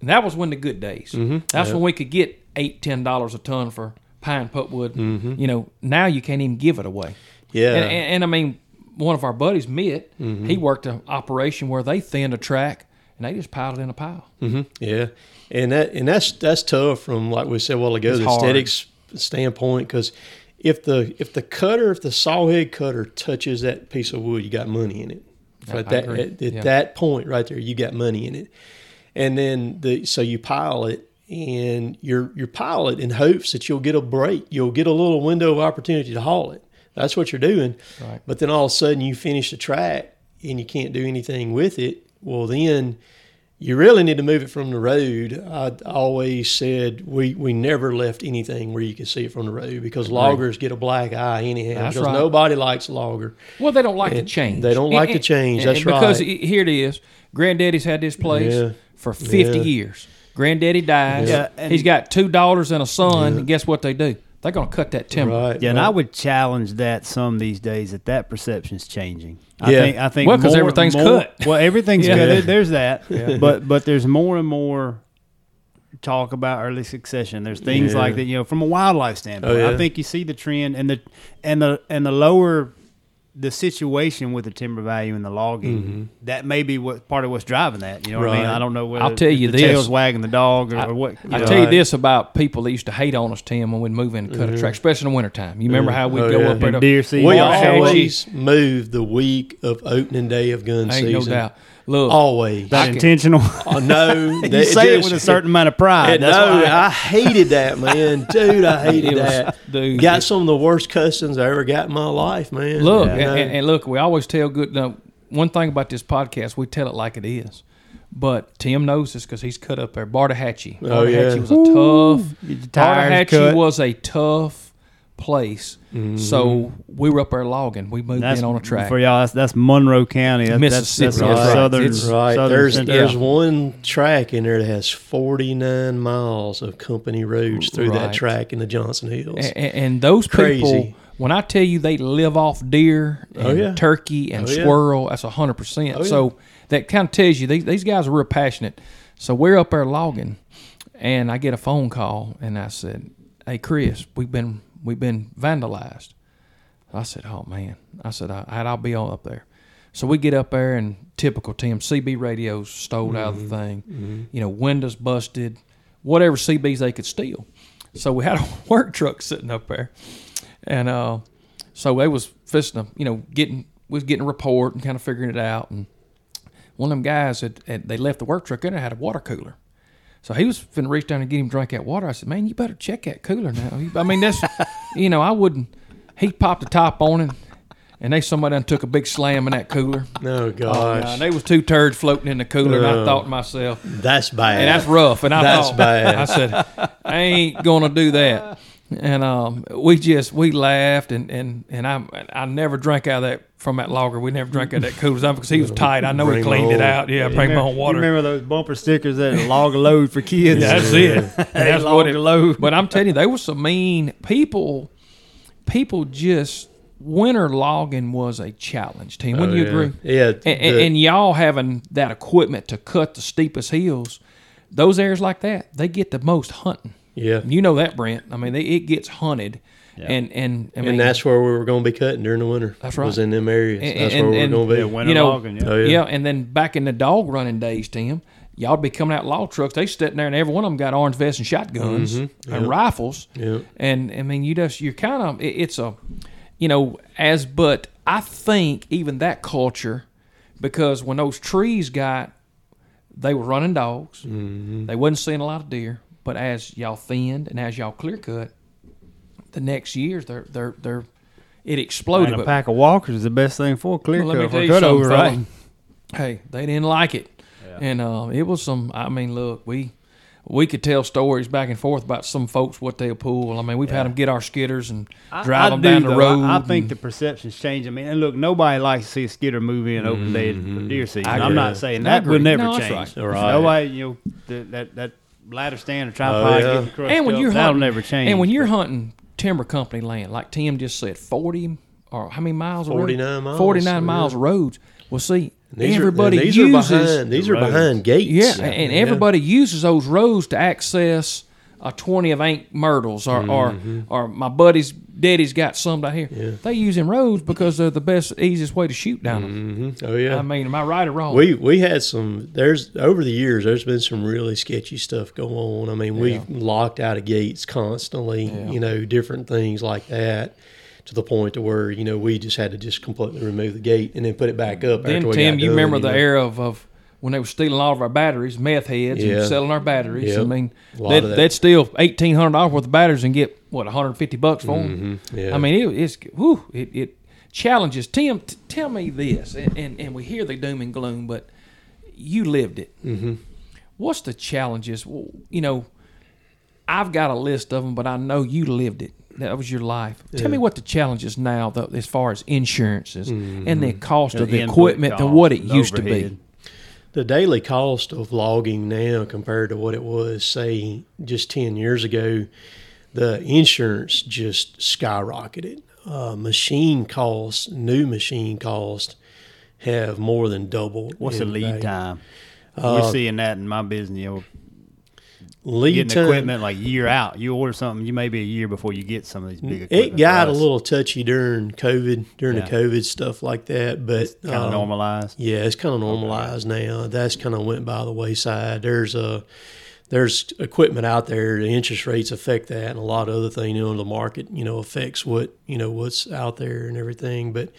Speaker 2: and that was when the good days.
Speaker 3: Mm-hmm.
Speaker 2: That's when we could get eight, ten dollars a ton for pine pulpwood.
Speaker 3: Mm-hmm.
Speaker 2: You know, now you can't even give it away.
Speaker 3: Yeah.
Speaker 2: And, and, and I mean, one of our buddies, Mitt,
Speaker 3: Mm-hmm.
Speaker 2: he worked an operation where they thinned a track and they just piled it in a pile.
Speaker 3: hmm Yeah, and that and that's that's tough from like we said a while ago,
Speaker 2: It's
Speaker 3: the
Speaker 2: hard.
Speaker 3: aesthetics standpoint. Because if the if the cutter, if the sawhead cutter touches that piece of wood, you got money in it.
Speaker 2: I-
Speaker 3: at that at, at
Speaker 2: Yeah.
Speaker 3: that point right there, you got money in it. And then the so you pile it, and you're you're pile it in hopes that you'll get a break, you'll get a little window of opportunity to haul it. That's what you're doing.
Speaker 2: Right.
Speaker 3: But then all of a sudden you finish the track and you can't do anything with it. Well, then you really need to move it from the road. I always said we, we never left anything where you could see it from the road because loggers get a black eye anyhow.
Speaker 2: That's
Speaker 3: because
Speaker 2: right.
Speaker 3: nobody likes a logger.
Speaker 2: Well, they don't like to change.
Speaker 3: they don't like to change. That's
Speaker 2: because
Speaker 3: right.
Speaker 2: i- here it is. Granddaddy's had this place
Speaker 3: Yeah.
Speaker 2: for 50
Speaker 3: Yeah.
Speaker 2: years. Granddaddy dies.
Speaker 1: Yeah,
Speaker 2: He's got two daughters and a son. And guess what they do? They're going to cut that timber.
Speaker 3: Right.
Speaker 1: Yeah, and. I would challenge that some these days that that perception's changing. I
Speaker 3: Yeah.
Speaker 1: think I think
Speaker 2: Well, 'cause
Speaker 1: more-
Speaker 2: everything's
Speaker 1: more-
Speaker 2: cut.
Speaker 1: Well, everything's
Speaker 2: Yeah.
Speaker 1: cut. There's that. But but there's more and more talk about early succession. There's things
Speaker 3: Yeah.
Speaker 1: like that. You know, from a wildlife standpoint,
Speaker 3: Oh, yeah.
Speaker 1: I think you see the trend and the and the and the lower the situation with the timber value and the logging. Mm-hmm. That may be what part of what's driving that. You know what I mean? I don't know whether
Speaker 2: I'll tell you
Speaker 1: the
Speaker 2: this.
Speaker 1: tail's wagging the dog or, or what. you
Speaker 2: I
Speaker 1: know.
Speaker 2: tell you
Speaker 3: Right.
Speaker 2: this about people that used to hate on us, Tim, when we'd move in and cut a mm-hmm. track, especially in the wintertime. You remember mm-hmm. how we'd
Speaker 3: Oh,
Speaker 2: go
Speaker 3: yeah.
Speaker 2: up there
Speaker 1: And deer season.
Speaker 3: we
Speaker 2: Well,
Speaker 3: always move the week of opening day of gun
Speaker 2: Ain't no
Speaker 3: season.
Speaker 2: doubt. Look,
Speaker 3: Always.
Speaker 1: that
Speaker 2: I can-
Speaker 1: intentional.
Speaker 3: Oh, no,
Speaker 1: you say it with a certain amount of pride. That's
Speaker 3: no,
Speaker 1: why
Speaker 3: I hated that, man. Dude, I hated
Speaker 2: was-
Speaker 3: that.
Speaker 2: dude,
Speaker 3: Got some of the worst customs I ever got in my life, man.
Speaker 2: Look,
Speaker 3: You
Speaker 2: and, and, and look, we always tell good. No, one thing about this podcast, we tell it like it is. But Tim knows this because he's cut up there. Buttahatchee.
Speaker 3: Oh, yeah.
Speaker 2: Buttahatchee was a tough.
Speaker 1: Buttahatchee
Speaker 2: was a tough place.
Speaker 3: Mm-hmm.
Speaker 2: So we were up there logging. We moved
Speaker 1: That's
Speaker 2: in on a track.
Speaker 1: for y'all. That's, that's Monroe County, That-
Speaker 2: Mississippi,
Speaker 1: That's,
Speaker 3: that's
Speaker 1: that's
Speaker 3: right.
Speaker 1: southern.
Speaker 2: It's-
Speaker 3: Right.
Speaker 1: southern
Speaker 3: There's
Speaker 1: central.
Speaker 3: there's one track in there that has 49 miles of company roads through
Speaker 2: Right.
Speaker 3: that track in the Johnson Hills.
Speaker 2: and, and those
Speaker 3: Crazy.
Speaker 2: people, when I tell you they live off deer and
Speaker 3: Oh, yeah.
Speaker 2: turkey and
Speaker 3: Oh, yeah.
Speaker 2: squirrel, that's hundred percent.
Speaker 3: Oh, yeah.
Speaker 2: So that kind of tells you these, these guys are real passionate. So we're up there logging, and I get a phone call, and I said, "Hey, Chris, we've been we've been vandalized." I said, "Oh man," I said, I, "I'll be on up there." So we get up there, and typical Tim CB radios stole out of the thing. You know, windows busted, whatever CBs they could steal. So we had a work truck sitting up there, and uh, so they was fisting, you know, getting was getting a report and kind of figuring it out. And one of them guys had, had they left the work truck in there had a water cooler. So he was finna reach down and get him drink that water. I said, "Man, you better check that cooler now." I mean, that's you know, I wouldn't. He popped the top on it, and they somebody done took a big slam in that cooler.
Speaker 3: no,
Speaker 2: Oh, oh
Speaker 3: gosh.
Speaker 2: God, there was two turds floating in the cooler, and I
Speaker 3: Oh.
Speaker 2: thought to myself,
Speaker 3: that's bad.
Speaker 2: and that's rough. And I
Speaker 3: That's
Speaker 2: thought,
Speaker 3: bad.
Speaker 2: I said, I ain't gonna do that. And um, we just we laughed, and and and I I never drank out of that from that logger. We never drank out of that cooler because he was tight. I know he
Speaker 3: Bring
Speaker 2: cleaned it out. Yeah, bring my own
Speaker 1: You
Speaker 2: water.
Speaker 1: remember those bumper stickers that log a load for kids?
Speaker 2: Yeah, that's it. That's
Speaker 1: log
Speaker 2: what it.
Speaker 1: load.
Speaker 2: But I'm telling you, they were some mean people. People just winter logging was a challenge. Tim, wouldn't
Speaker 3: Oh,
Speaker 2: you
Speaker 3: yeah.
Speaker 2: agree?
Speaker 3: Yeah.
Speaker 2: and, and,
Speaker 3: the-
Speaker 2: and y'all having that equipment to cut the steepest hills, those areas like that, they get the most hunting.
Speaker 3: Yeah.
Speaker 2: You know that, Brent. I mean, they, it gets hunted, and and I mean,
Speaker 3: and that's where we were going to be cutting during the winter.
Speaker 2: That's right.
Speaker 3: Was in them areas.
Speaker 2: And-
Speaker 3: that's
Speaker 2: and-
Speaker 3: where we
Speaker 2: and-
Speaker 3: were going to be.
Speaker 1: Yeah, winter
Speaker 2: you know,
Speaker 1: logging. Yeah.
Speaker 3: Oh,
Speaker 2: yeah.
Speaker 3: yeah.
Speaker 2: and then back in the dog running days, Tim, y'all would be coming out log trucks. They sitting there, and every one of them got orange vests and shotguns and rifles.
Speaker 3: Mm-hmm. Yeah.
Speaker 2: And I mean, you just you're kind of it, it's a, you know, as but I think even that culture, because when those trees got, they were running dogs.
Speaker 3: Mm-hmm.
Speaker 2: They wasn't seeing a lot of deer. But as y'all thinned and as y'all clear cut, the next years they're they're they're it
Speaker 1: And
Speaker 2: exploded.
Speaker 1: a
Speaker 2: but-
Speaker 1: pack of walkers is the best thing for a clear
Speaker 2: Well, let me
Speaker 1: cut
Speaker 2: tell
Speaker 1: for
Speaker 2: you
Speaker 1: cut over, right?
Speaker 2: hey, they didn't like it, and uh, it was some. I mean, look, we we could tell stories back and forth about some folks what they'll pull. I mean, we've had them get our skidders and drive them
Speaker 1: do,
Speaker 2: down the
Speaker 1: though.
Speaker 2: road.
Speaker 1: I, I think the perception's changed. I mean, and look, nobody likes to see a skidder move in open day for deer season.
Speaker 2: I
Speaker 1: I'm not saying that will never
Speaker 2: No,
Speaker 1: change.
Speaker 2: right.
Speaker 3: Right.
Speaker 1: Nobody, you know, the, that that ladder stand or tripod oh,
Speaker 3: yeah.
Speaker 1: getting crushed
Speaker 2: and when
Speaker 1: up,
Speaker 2: you're
Speaker 1: that'll
Speaker 2: hunting,
Speaker 1: never change.
Speaker 2: And when you're hunting timber company land, like Tim just said, forty or how many miles?
Speaker 3: 49 miles,
Speaker 2: Forty nine
Speaker 3: yeah.
Speaker 2: miles of roads. Well, see,
Speaker 3: These
Speaker 2: everybody
Speaker 3: are, these
Speaker 2: uses
Speaker 3: are behind. These are behind gates.
Speaker 2: yeah, and everybody uses those roads to access a twenty of ain't myrtles or
Speaker 3: Mm-hmm.
Speaker 2: or, or my buddy's daddy's got some down here. They use them roads because they're the best, easiest way to shoot down them.
Speaker 3: Oh yeah.
Speaker 2: I mean, am I right or wrong?
Speaker 3: We we had some. There's over the years. There's been some really sketchy stuff going on. I mean, we locked out of gates constantly. You know, different things like that, to the point to where you know we just had to just completely remove the gate and then put it back up.
Speaker 2: Then Tim, you remember the era of, of when they were stealing all of our batteries, meth heads,
Speaker 3: Yeah.
Speaker 2: and selling our batteries. I mean,
Speaker 3: A lot
Speaker 2: they'd,
Speaker 3: that.
Speaker 2: they'd steal eighteen hundred dollars worth of batteries and get what one hundred fifty bucks for them.
Speaker 3: Mm-hmm. Yeah.
Speaker 2: I mean, it, it's whew, it, it challenges. Tim, t- tell me this, and, and and we hear the doom and gloom, but you lived it. Mm-hmm. What's the challenges? Well, you know, I've got a list of them, but I know you lived it. That was your life. Tell me what the challenges now, though, as far as insurances and the cost of the
Speaker 1: input
Speaker 2: equipment than what it
Speaker 1: the
Speaker 2: used to be.
Speaker 3: The daily cost of logging now compared to what it was, say, just 10 years ago, the insurance just skyrocketed. Uh, machine costs, new machine costs, have more than doubled.
Speaker 1: What's the lead
Speaker 3: value.
Speaker 1: time?
Speaker 3: Uh,
Speaker 1: We're seeing that in my business. You know,
Speaker 3: Lead
Speaker 1: getting
Speaker 3: time,
Speaker 1: equipment like year out. You order something, you may be a year before you get some of these big
Speaker 3: It got a little touchy during COVID, during
Speaker 1: Yeah.
Speaker 3: the COVID stuff like that, but
Speaker 1: kind of
Speaker 3: um,
Speaker 1: normalized.
Speaker 3: Yeah, it's kind of normalized now. That's kind of went by the wayside. There's a there's equipment out there. The interest rates affect that, and a lot of other things. You know, the market you know affects what you know what's out there and everything. But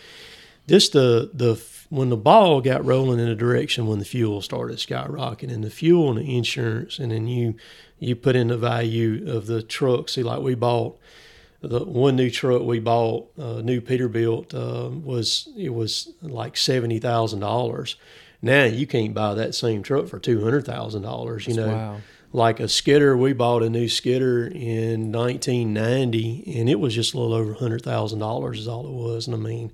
Speaker 3: just the the when the ball got rolling in a direction when the fuel started skyrocketing, and the fuel and the insurance, and then you you put in the value of the truck. See, like we bought the one new truck we bought, uh, new Peterbilt, uh, was it was like seventy thousand dollars. Now you can't buy that same truck for two hundred thousand dollars. You know,
Speaker 2: Wow.
Speaker 3: like a skidder, we bought a new skidder in nineteen ninety, and it was just a little over hundred thousand dollars is all it was. And I mean,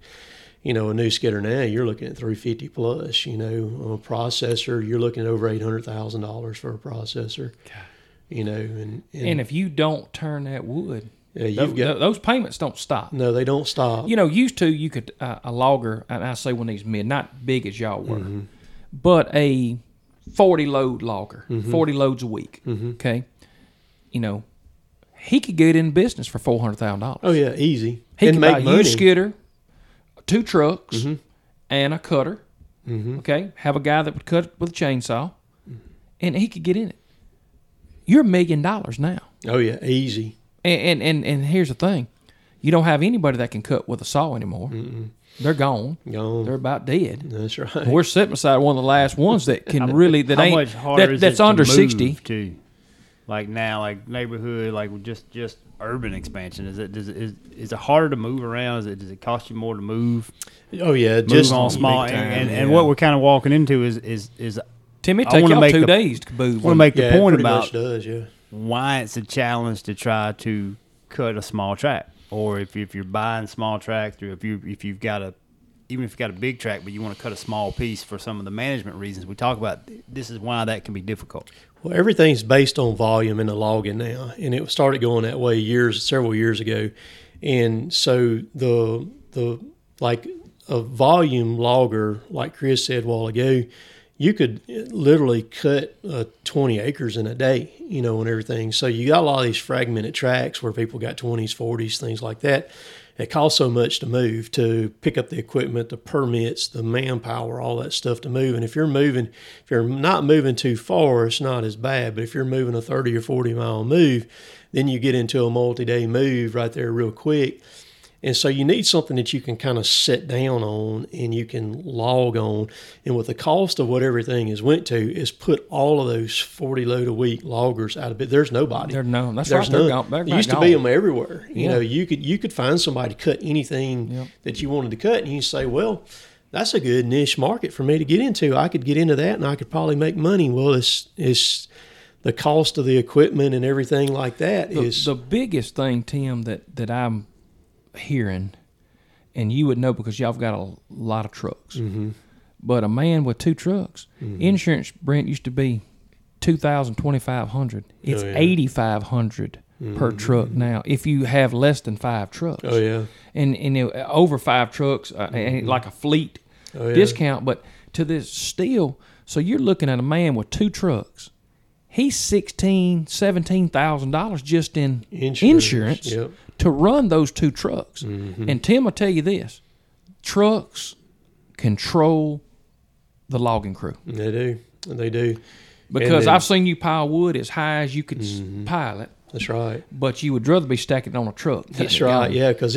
Speaker 3: you know, a new skidder now you're looking at three fifty plus. You know, a processor you're looking at over eight hundred thousand dollars for a processor. You know, and and,
Speaker 2: And if you don't turn that wood,
Speaker 3: yeah, you've got
Speaker 2: those payments don't stop.
Speaker 3: no, they don't stop.
Speaker 2: You know, used to you could uh, a logger, and I say one of these men, not big as y'all were,
Speaker 3: Mm-hmm.
Speaker 2: but a forty load logger,
Speaker 3: Mm-hmm.
Speaker 2: forty loads a week. Okay, you know, he could get in business for four hundred thousand dollars.
Speaker 3: Oh yeah, easy.
Speaker 2: He
Speaker 3: and
Speaker 2: could
Speaker 3: make
Speaker 2: buy a
Speaker 3: money.
Speaker 2: skidder, two trucks,
Speaker 3: Mm-hmm.
Speaker 2: and a cutter. Okay, have a guy that would cut with a chainsaw, and he could get in it. You're a million dollars now.
Speaker 3: Oh yeah, easy.
Speaker 2: And, and and and here's the thing, you don't have anybody that can cut with a saw anymore. They're gone.
Speaker 3: Gone.
Speaker 2: They're about dead.
Speaker 3: That's right.
Speaker 2: We're sitting beside one of the last ones that can really that
Speaker 1: How
Speaker 2: ain't
Speaker 1: much harder
Speaker 2: that,
Speaker 1: is
Speaker 2: that's
Speaker 1: it to
Speaker 2: under
Speaker 1: move,
Speaker 2: sixty.
Speaker 1: To like now, like neighborhood, like just just urban expansion. Is it does it is, is it harder to move around? Is it does it cost you more to move?
Speaker 3: oh yeah,
Speaker 1: Move
Speaker 3: just
Speaker 1: on small, and,
Speaker 3: time,
Speaker 1: and, and
Speaker 3: yeah.
Speaker 1: what we're kind of walking into is is is
Speaker 2: Tim, it
Speaker 1: I
Speaker 2: take
Speaker 1: wanna
Speaker 2: y'all
Speaker 1: make
Speaker 2: two
Speaker 1: a-
Speaker 2: days to move.
Speaker 1: want to make
Speaker 3: yeah,
Speaker 1: the point about
Speaker 3: does. Yeah.
Speaker 1: why it's a challenge to try to cut a small track, or if if you're buying small tracks, or if you if you've got a even if you've got a big track, but you want to cut a small piece for some of the management reasons we talk about, this is why that can be difficult.
Speaker 3: Well, everything's based on volume in the logging now, and it started going that way years, several years ago, and so the the like a volume logger, like Chris said a while ago, you could literally cut uh, 20 acres in a day, you know, and everything. So you got a lot of these fragmented tracks where people got 20s, 40s, things like that. It costs so much to move, to pick up the equipment, the permits, the manpower, all that stuff to move. And if you're moving, if you're not moving too far, it's not as bad. But if you're moving a 30 or 40 mile move, then you get into a multi day move right there real quick. And so you need something that you can kind of sit down on and you can log on. And with the cost of what everything has went to, is put all of those forty load a week loggers out of it. There's nobody.
Speaker 2: They're no, that's
Speaker 3: There's
Speaker 2: right.
Speaker 3: None.
Speaker 2: gone.
Speaker 3: There used to be them everywhere. You
Speaker 2: Yeah.
Speaker 3: know, you could you could find somebody to cut anything
Speaker 2: Yep.
Speaker 3: that you wanted to cut, and you say, well. That's a good niche market for me to get into. I could get into that, and I could probably make money. Well, it's it's the cost of the equipment and everything like that
Speaker 2: the,
Speaker 3: is
Speaker 2: the biggest thing, Tim, that that I'm hearing, and you would know because y'all have got a lot of trucks.
Speaker 3: Mm-hmm.
Speaker 2: But a man with two trucks, insurance, Brent used to be two thousand twenty five hundred. It's
Speaker 3: Oh, yeah.
Speaker 2: eighty five hundred per truck now. If you have less than five trucks,
Speaker 3: Oh yeah,
Speaker 2: and and know, over five trucks, uh, and like a fleet
Speaker 3: oh yeah.
Speaker 2: discount. But to this still, so you're looking at a man with two trucks. He's sixteen, seventeen thousand dollars just in
Speaker 3: Insurance,
Speaker 2: insurance,
Speaker 3: yep.
Speaker 2: to run those two trucks.
Speaker 3: Mm-hmm.
Speaker 2: And Tim will tell you this: trucks control the logging crew
Speaker 3: They do, they do.
Speaker 2: because
Speaker 3: then-
Speaker 2: I've seen you pile wood as high as you could s pile it,
Speaker 3: That's right.
Speaker 2: but you would rather be stacking it on a truck.
Speaker 3: That's right. Yeah, because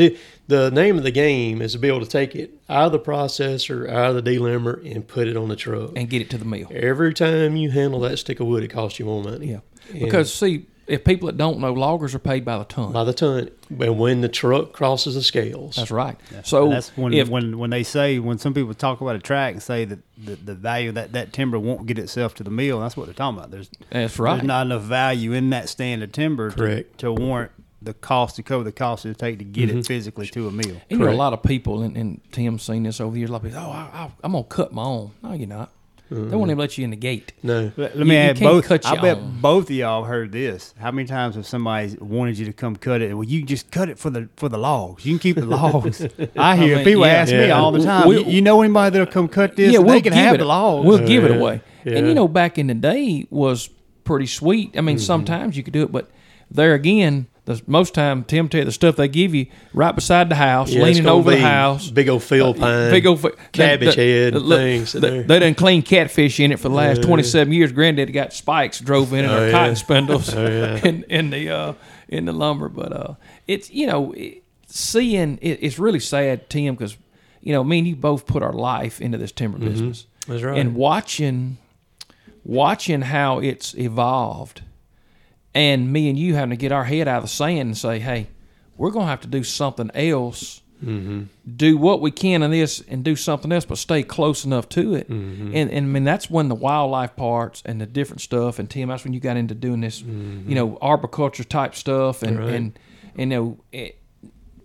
Speaker 3: the name of the game is to be able to take it out of the processor, out of the delimber, and put it on the truck.
Speaker 2: and get it to the mill.
Speaker 3: Every time you handle that stick of wood, it costs you more money.
Speaker 2: Yeah,
Speaker 3: And
Speaker 2: because see, if people that don't know, loggers are paid by the ton.
Speaker 3: by the ton, and when the truck crosses the scales,
Speaker 2: That's right. So
Speaker 1: that's when
Speaker 2: if
Speaker 1: when when they say when some people talk about a track and say that the, the value of that that timber won't get itself to the mill. That's what they're talking about. There's
Speaker 2: that's right.
Speaker 1: there's not enough value in that stand of timber to,
Speaker 3: Correct.
Speaker 1: to warrant the cost to cover the cost it would take to get
Speaker 3: Mm-hmm.
Speaker 1: it physically to a mill.
Speaker 2: And you know, a lot of people, and, and Tim's seen this over the years. A lot of people, oh, I, I, I'm gonna cut my own. No, you're not. They won't even let you in the gate.
Speaker 3: no,
Speaker 1: Let, let me
Speaker 2: you
Speaker 1: add
Speaker 2: can't
Speaker 1: both.
Speaker 2: cut
Speaker 1: I bet
Speaker 2: own.
Speaker 1: both of y'all heard this. How many times have somebody wanted you to come cut it? Well, you just cut it for the for the logs. You can keep the logs. I hear
Speaker 2: mean,
Speaker 1: people
Speaker 2: yeah.
Speaker 1: ask me all the time.
Speaker 2: We-
Speaker 1: you, you know anybody that'll come cut this?
Speaker 2: yeah, we'll
Speaker 1: they can
Speaker 2: give
Speaker 1: have
Speaker 2: it.
Speaker 1: the logs.
Speaker 2: We'll give it away.
Speaker 3: Yeah.
Speaker 2: And you know, back in the day was pretty sweet. I mean,
Speaker 3: Mm-hmm.
Speaker 2: sometimes you could do it, but there again, the most time Tim tell you the stuff they give you right beside the house,
Speaker 3: Yeah,
Speaker 2: leaning over the house.
Speaker 3: big old field pine,
Speaker 2: Big old fi-
Speaker 3: cabbage
Speaker 2: they-
Speaker 3: head and
Speaker 2: look,
Speaker 3: things in
Speaker 2: They, they done clean catfish in it for the last
Speaker 3: Yeah.
Speaker 2: twenty seven years. Granddaddy got spikes drove in it
Speaker 3: Oh,
Speaker 2: or
Speaker 3: yeah.
Speaker 2: cotton spindles
Speaker 3: Oh,
Speaker 2: in, in the uh, in the lumber. But uh, it's you know it, seeing it, it's really sad, Tim, because you know me and you both put our life into this timber business
Speaker 3: That's right.
Speaker 2: and watching watching how it's evolved and me and you having to get our head out of the sand and say hey we're going to have to do something else
Speaker 3: Mm-hmm.
Speaker 2: do what we can in this and do something else but stay close enough to it
Speaker 3: Mm-hmm.
Speaker 2: and, and i mean that's when the wildlife parts and the different stuff and tim that's when you got into doing this you know arboriculture type stuff and
Speaker 3: Mm-hmm. Right.
Speaker 2: and, and you know it,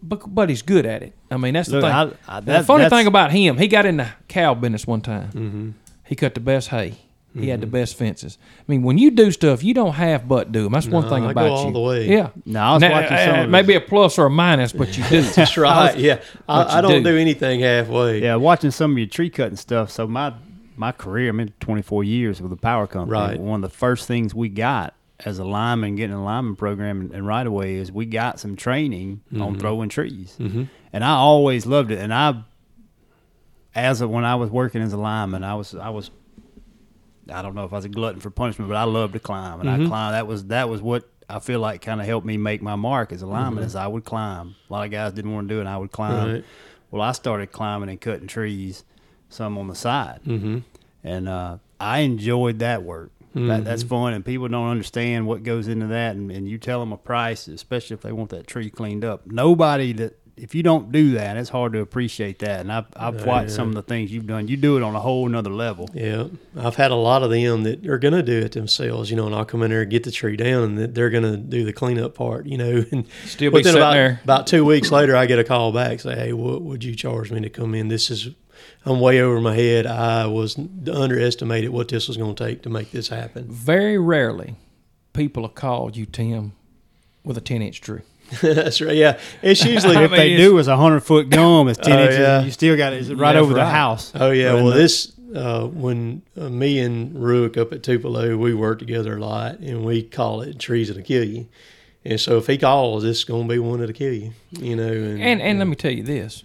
Speaker 2: but, but he's good at it. I mean, that's the
Speaker 1: Look,
Speaker 2: thing.
Speaker 1: I- I-
Speaker 2: the funny thing about him, he got in the cow business one time.
Speaker 3: Mm-hmm.
Speaker 2: He cut the best hay. He had the best fences. I mean, when you do stuff, you don't have but them. That's one thing
Speaker 3: I
Speaker 2: about
Speaker 3: go all
Speaker 2: you.
Speaker 3: the way.
Speaker 2: Yeah.
Speaker 1: No, I was
Speaker 2: Now,
Speaker 1: watching some
Speaker 2: uh, maybe a plus or a minus, but you do.
Speaker 3: That's right. Yeah, I, I don't
Speaker 2: do.
Speaker 3: do. anything halfway.
Speaker 1: Yeah, watching some of your tree cutting stuff. So my my career, I'm in 24 years with a power company.
Speaker 3: Right.
Speaker 1: One of the first things we got as a lineman, getting a lineman program and, and right away is we got some training on throwing trees,
Speaker 3: Mhm.
Speaker 1: and I always loved it. And I, as a, when I was working as a lineman, I was I was. I don't know if I was a glutton for punishment, but I loved to climb, and I climbed. That was that was what I feel like kind of helped me make my mark as a lineman. Is I would climb. A lot of guys didn't want to do it, and I would climb.
Speaker 3: Right.
Speaker 1: Well, I started climbing and cutting trees, some on the side,
Speaker 3: Mm-hmm.
Speaker 1: and uh, I enjoyed that work. That, that's fun, and people don't understand what goes into that. And, and you tell them a price, especially if they want that tree cleaned up. Nobody that if you don't do that, it's hard to appreciate that. And I've I've watched some of the things you've done. You do it on a whole nother level.
Speaker 3: Yeah, I've had a lot of them that are going to do it themselves, you know, and I'll come in there and get the tree down, and they're going to do the cleanup part, you know. And
Speaker 2: Still be sitting
Speaker 3: about,
Speaker 2: there.
Speaker 3: About two weeks later, I get a call back say, "Hey, what would you charge me to come in? This is, I'm way over my head. I was underestimated what this was going to take to make this happen."
Speaker 2: Very rarely people have called you, Tim, with a 10 inch tree.
Speaker 3: That's right. Yeah, it's usually
Speaker 1: If
Speaker 2: mean,
Speaker 1: they do is a hundred foot gum, it's ten
Speaker 3: Oh,
Speaker 1: inches.
Speaker 3: yeah.
Speaker 1: You still got it right
Speaker 2: That's
Speaker 1: over the house.
Speaker 3: Oh yeah, well
Speaker 1: the-
Speaker 3: this uh, when uh, me and Ruick up at Tupelo, we work together a lot, and we call it trees that'll kill you. And so if he calls, it's going to be one that'll kill you. You know, and,
Speaker 2: And and let me tell you this: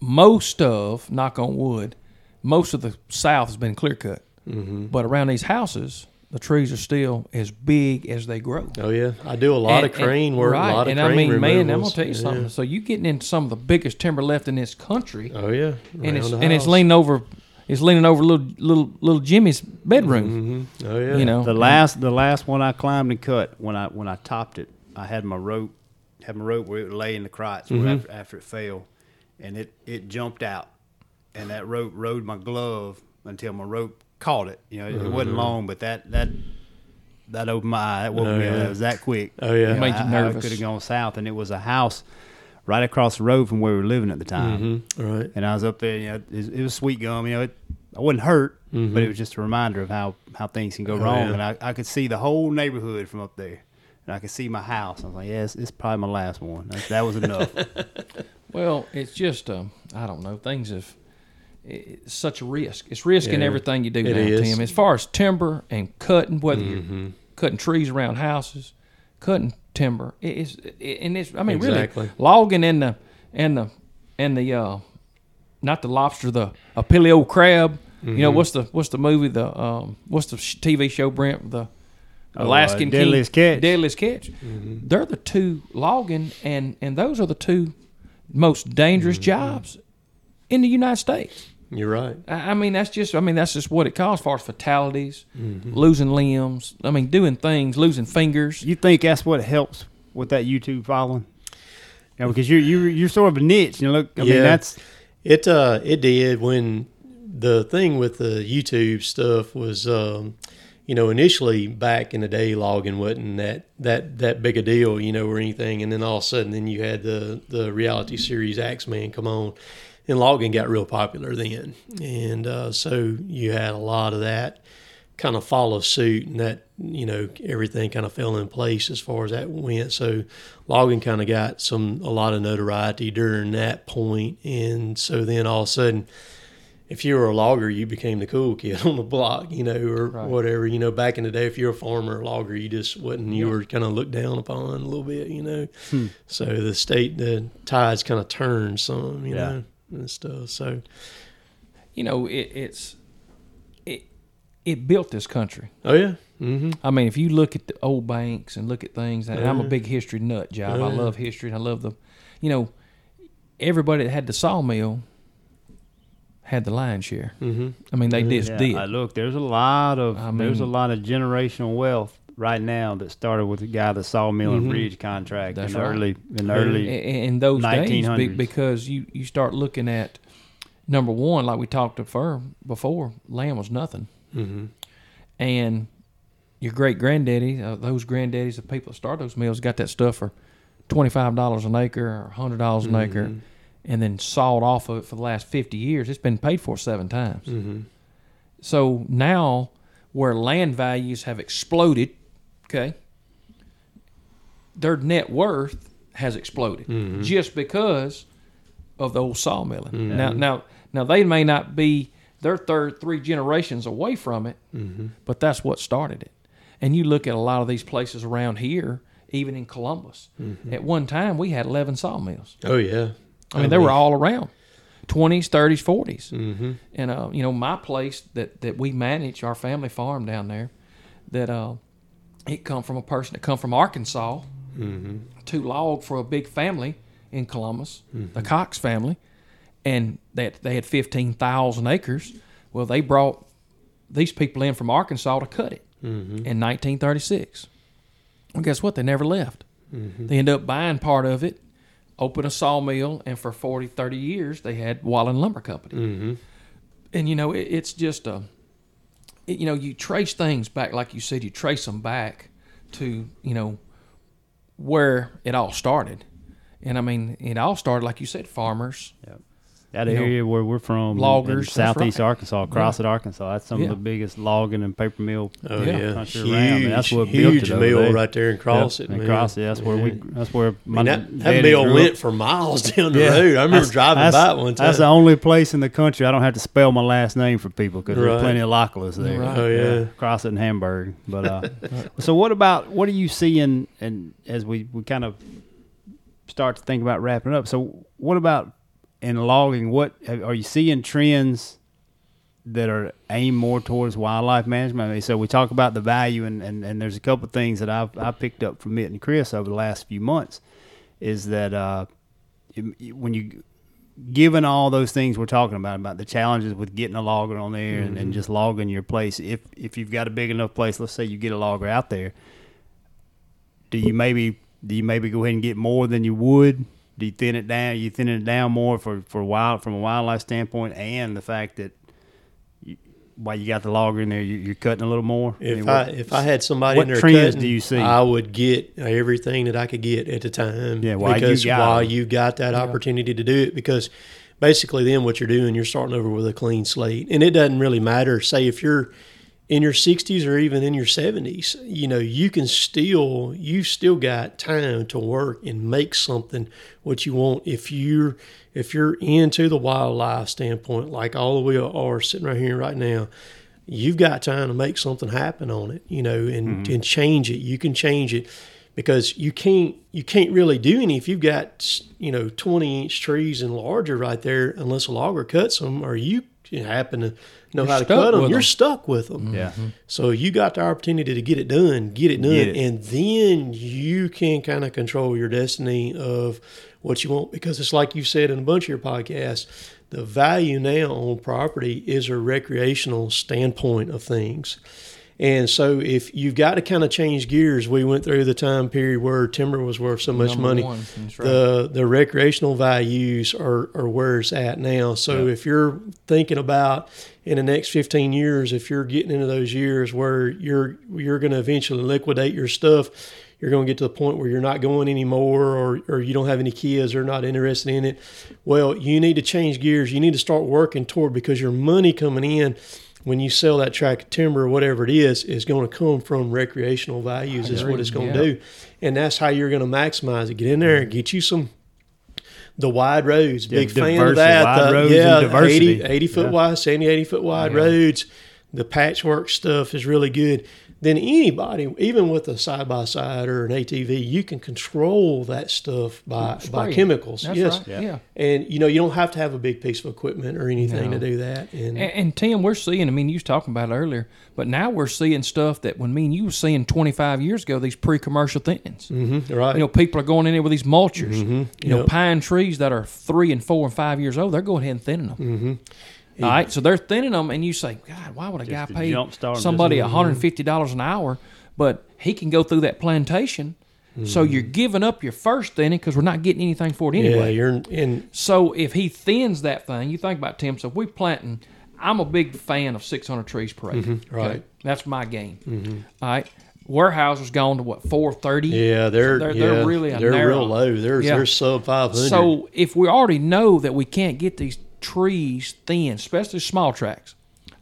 Speaker 2: most of, knock on wood, most of the South has been clear cut,
Speaker 3: hmm
Speaker 2: but around these houses, the trees are still as big as they grow.
Speaker 3: Oh yeah, I do a lot
Speaker 2: And-
Speaker 3: of crane
Speaker 2: and-
Speaker 3: work,
Speaker 2: right?
Speaker 3: a lot of
Speaker 2: and
Speaker 3: crane
Speaker 2: I mean, man, I'm gonna tell you
Speaker 3: Yeah.
Speaker 2: something. So you getting in some of the biggest timber left in this country,
Speaker 3: Oh yeah,
Speaker 2: and it's and it's leaning over, it's leaning over little little little Jimmy's bedroom.
Speaker 3: Mhm. Oh yeah,
Speaker 2: You know,
Speaker 1: The last the last one I climbed and cut when I when I topped it, I had my rope had my rope where it would lay in the crotch where after, after it fell, and it it jumped out, and that rope rode my glove until my rope caught it. You know, it, it wasn't long, but that that that opened my eye. That woke
Speaker 3: Oh,
Speaker 1: me up.
Speaker 3: yeah.
Speaker 1: It was that quick.
Speaker 3: Oh, yeah.
Speaker 2: Made you
Speaker 1: I- I
Speaker 2: nervous.
Speaker 1: could have gone south, and it was a house right across the road from where we were living at the time.
Speaker 3: Mhm. Right.
Speaker 1: And I was up there. You know, it, it was sweet gum. You know, it, I wasn't hurt, but it was just a reminder of how how things can go
Speaker 3: Mm-hmm. Oh,
Speaker 1: wrong.
Speaker 3: yeah.
Speaker 1: And I, I could see the whole neighborhood from up there, and I could see my house. I was like, yeah, it's, it's probably my last one. That, that was enough.
Speaker 2: Well, it's just um, I don't know. Things have it's such a risk. It's risk in everything you do now. Tim. As far as timber and cutting, whether
Speaker 3: Mm-hmm.
Speaker 2: you're cutting trees around houses, cutting timber, it is it, and it's I mean
Speaker 3: Exactly.
Speaker 2: really logging in the and the and the uh, not the lobster, the a paleo crab. You
Speaker 3: Mm-hmm.
Speaker 2: know what's the what's the movie the um what's the TV show Brent the
Speaker 1: Oh,
Speaker 2: Alaskan
Speaker 1: uh, Deadliest
Speaker 2: King,
Speaker 1: Catch.
Speaker 2: Deadliest Catch.
Speaker 3: Mm-hmm.
Speaker 2: They're the two logging, and and those are the two most dangerous
Speaker 3: Mm-hmm.
Speaker 2: jobs in the United States.
Speaker 3: You're right.
Speaker 2: I I mean, that's just I mean that's just what it costs as far as fatalities,
Speaker 3: Mm-hmm.
Speaker 2: losing limbs. I mean, doing things, losing fingers.
Speaker 1: you think that's what helps with that YouTube following? You know, because you're you you're sort of a niche. You know, look, I mean, that's
Speaker 3: It uh it did when the thing with the YouTube stuff was um you know initially back in the day logging wasn't that that that big a deal you know or anything and then all of a sudden then you had the the reality series Ax Men come on and logging got real popular then. And uh, so you had a lot of that kind of follow suit and that you know everything kind of fell in place as far as that went. So logging kind of got some a lot of notoriety during that point. and so then all of a sudden if you were a logger you became the cool kid on the block you know or
Speaker 2: Right.
Speaker 3: whatever. You know back in the day if you're a farmer or logger you just wasn't you were kind of looked down upon a little bit you know. So the state the tides kind of turned some you
Speaker 1: Yeah.
Speaker 3: know and stuff so
Speaker 2: You know, it, it's it it built this country.
Speaker 3: oh yeah mm-hmm
Speaker 2: I mean, if you look at the old banks and look at things, and I'm a big history nut, Job. I love history and I love the, you know, everybody that had the sawmill had the lion's share.
Speaker 3: mm-hmm
Speaker 2: I mean, they just
Speaker 1: yeah,
Speaker 2: did.
Speaker 1: I look, there's a lot of
Speaker 2: I
Speaker 1: there's a lot of generational wealth right now that started with the guy that sawmill and
Speaker 3: Mhm.
Speaker 1: bridge contract
Speaker 2: That's
Speaker 1: in
Speaker 2: right.
Speaker 1: early in early
Speaker 2: in, in those days be, because you you start looking at number one like we talked to fur before land was nothing
Speaker 3: mm-hmm
Speaker 2: and your great granddaddy uh, those granddaddies the people that started those mills got that stuff for $25 an acre or $100 an acre
Speaker 3: Mhm.
Speaker 2: and then sawed off of it for the last 50 years it's been paid for seven times
Speaker 3: mm-hmm
Speaker 2: so now where land values have exploded okay their net worth has exploded
Speaker 3: Mhm.
Speaker 2: just because of the old sawmilling.
Speaker 3: Mhm.
Speaker 2: Now, now, now they may not be their third, three generations away from it,
Speaker 3: Mm-hmm.
Speaker 2: but that's what started it. And you look at a lot of these places around here, even in Columbus. At one time, we had eleven sawmills.
Speaker 3: oh yeah
Speaker 2: I mean, they were all around, twenties, thirties, forties.
Speaker 3: mm-hmm
Speaker 2: And uh, you know, my place that that we manage, our family farm down there, that uh, it come from a person that come from Arkansas
Speaker 3: mm-hmm
Speaker 2: to log for a big family in Columbus, the Cox family, and that they had fifteen thousand acres. Well, they brought these people in from Arkansas to cut it
Speaker 3: mm-hmm
Speaker 2: in 1936. Well, guess what? They never left.
Speaker 3: Mm-hmm.
Speaker 2: They end up buying part of it, open a sawmill, and for 40, 30 years they had Wallen Lumber Company.
Speaker 3: mm-hmm
Speaker 2: And you know, it, it's just a, you know, you trace things back, like you said, you trace them back to you know where it all started. And I mean, it all started, like you said, farmers.
Speaker 1: That
Speaker 2: you know,
Speaker 1: area where we're from, in- in
Speaker 2: loggers,
Speaker 1: southeast
Speaker 2: right.
Speaker 1: Arkansas, Crossett, Arkansas. That's some
Speaker 2: Yeah.
Speaker 1: of the biggest logging and paper mill.
Speaker 3: Oh
Speaker 2: Yeah.
Speaker 3: yeah,
Speaker 1: Country
Speaker 3: huge,
Speaker 1: around, man. That's what built
Speaker 3: huge
Speaker 1: it
Speaker 3: mill
Speaker 1: there.
Speaker 3: right there in Crossett.
Speaker 1: and
Speaker 3: man.
Speaker 1: Crossett. That's where we. That's where
Speaker 3: I
Speaker 1: my
Speaker 3: mean, that, that mill went for miles down the
Speaker 1: Yeah.
Speaker 3: road. I remember
Speaker 1: That's-
Speaker 3: driving
Speaker 1: that's-
Speaker 3: by it one time.
Speaker 1: That's the only place in the country I don't have to spell my last name for people because
Speaker 3: Right.
Speaker 1: there's plenty of Lockless there.
Speaker 2: Right.
Speaker 3: Oh, yeah.
Speaker 1: Crossett and Hamburg. But uh, so what about what are you seeing? And as we we kind of start to think about wrapping up. So what about in logging? What are you seeing trends that are aimed more towards wildlife management. I mean, so we talk about the value, and, and, and there's a couple of things that I've I picked up from Mitt and Chris over the last few months, is that uh, when you given all those things we're talking about about the challenges with getting a logger on there and, and just logging your place if if you've got a big enough place let's say you get a logger out there do you maybe do you maybe go ahead and get more than you would do you thin it down you thinning it down more for for wild from a wildlife standpoint and the fact that you, while you got the logger in there you, you're cutting a little more
Speaker 3: If
Speaker 1: mean,
Speaker 3: I if I had somebody
Speaker 1: what
Speaker 3: in there
Speaker 1: trends
Speaker 3: cutting,
Speaker 1: do you see?
Speaker 3: I would get everything that I could get at the time.
Speaker 1: Yeah, while you
Speaker 3: because
Speaker 1: got
Speaker 3: while you got that opportunity to do it, because basically then what you're doing, you're starting over with a clean slate, and it doesn't really matter. Say if you're in your 60s or even in your 70s, you know, you can still you've still got time to work and make something what you want if you're if you're into the wildlife standpoint, like all of we are sitting right here right now you've got time to make something happen on it, you know, and, mm-hmm. and change it. You can change it because you can't you can't really do any if you've got you know 20 inch trees and larger right there unless a logger cuts them or you happen to know
Speaker 2: You're
Speaker 3: how to cut them.
Speaker 2: with
Speaker 3: You're
Speaker 2: them.
Speaker 3: stuck with them. Mm-hmm.
Speaker 1: yeah
Speaker 3: So you got the opportunity to get it done, get it done,
Speaker 1: Get it.
Speaker 3: and then you can kind of control your destiny of what you want. Because it's like you said in a bunch of your podcasts, the value now on property is a recreational standpoint of things. And so if you've got to kind of change gears, we went through the time period where timber was worth so much
Speaker 2: Number
Speaker 3: money
Speaker 2: right.
Speaker 3: the the recreational values are, are where it's at now. So if you're thinking about in the next 15 years, if you're getting into those years where you're you're going to eventually liquidate your stuff, you're going to get to the point where you're not going anymore, or or you don't have any kids or not interested in it. Well, you need to change gears. You need to start working toward because your money coming in. When you sell that tract of timber or whatever it is, is going to come from recreational values. Is what it's going
Speaker 2: Yeah.
Speaker 3: to do and that's how you're going to maximize it. Get in there and get you some the wide roads.
Speaker 1: Yeah,
Speaker 3: Big fan of that.
Speaker 1: wide
Speaker 3: The- yeah,
Speaker 1: diversity.
Speaker 3: 80, 80 foot
Speaker 1: Yeah.
Speaker 3: wide, 70, 80 foot wide roads. The patchwork stuff is really good. Then anybody, even with a side by side or an ATV, you can control that stuff by by chemicals.
Speaker 2: That's
Speaker 3: yes,
Speaker 2: right. Yeah.
Speaker 3: and you know you don't have to have a big piece of equipment or anything
Speaker 2: No.
Speaker 3: to do that. And,
Speaker 2: And, and Tim, we're seeing. I mean, you was talking about it earlier, but now we're seeing stuff that when me and you were seeing 25 years ago, these pre-commercial thinnings.
Speaker 3: Mhm, right,
Speaker 2: You know, people are going in there with these mulchers. You know, pine trees that are three and four and five years old, they're going ahead and thinning them.
Speaker 3: Mm-hmm.
Speaker 2: All right, so they're thinning them, and you say, God, why would a guy pay somebody
Speaker 1: just-
Speaker 2: $150 an hour, but he can go through that plantation? So you're giving up your first thinning because we're not getting anything for it
Speaker 3: Mm-hmm. yeah,
Speaker 2: anyway.
Speaker 3: you're in.
Speaker 2: So if he thins that thing, you think about Tim. So if we're planting, I'm a big fan of 600 trees per acre.
Speaker 3: Mm-hmm. right.
Speaker 2: that's my game. All right, Weyerhaeuser's gone to what 430.
Speaker 3: Yeah, they're
Speaker 2: they're-
Speaker 3: yeah,
Speaker 2: they're really a
Speaker 3: they're
Speaker 2: narrow-
Speaker 3: real low. They're
Speaker 2: Yeah.
Speaker 3: they're sub five hundred.
Speaker 2: So if we already know that we can't get these trees thin, especially small tracks,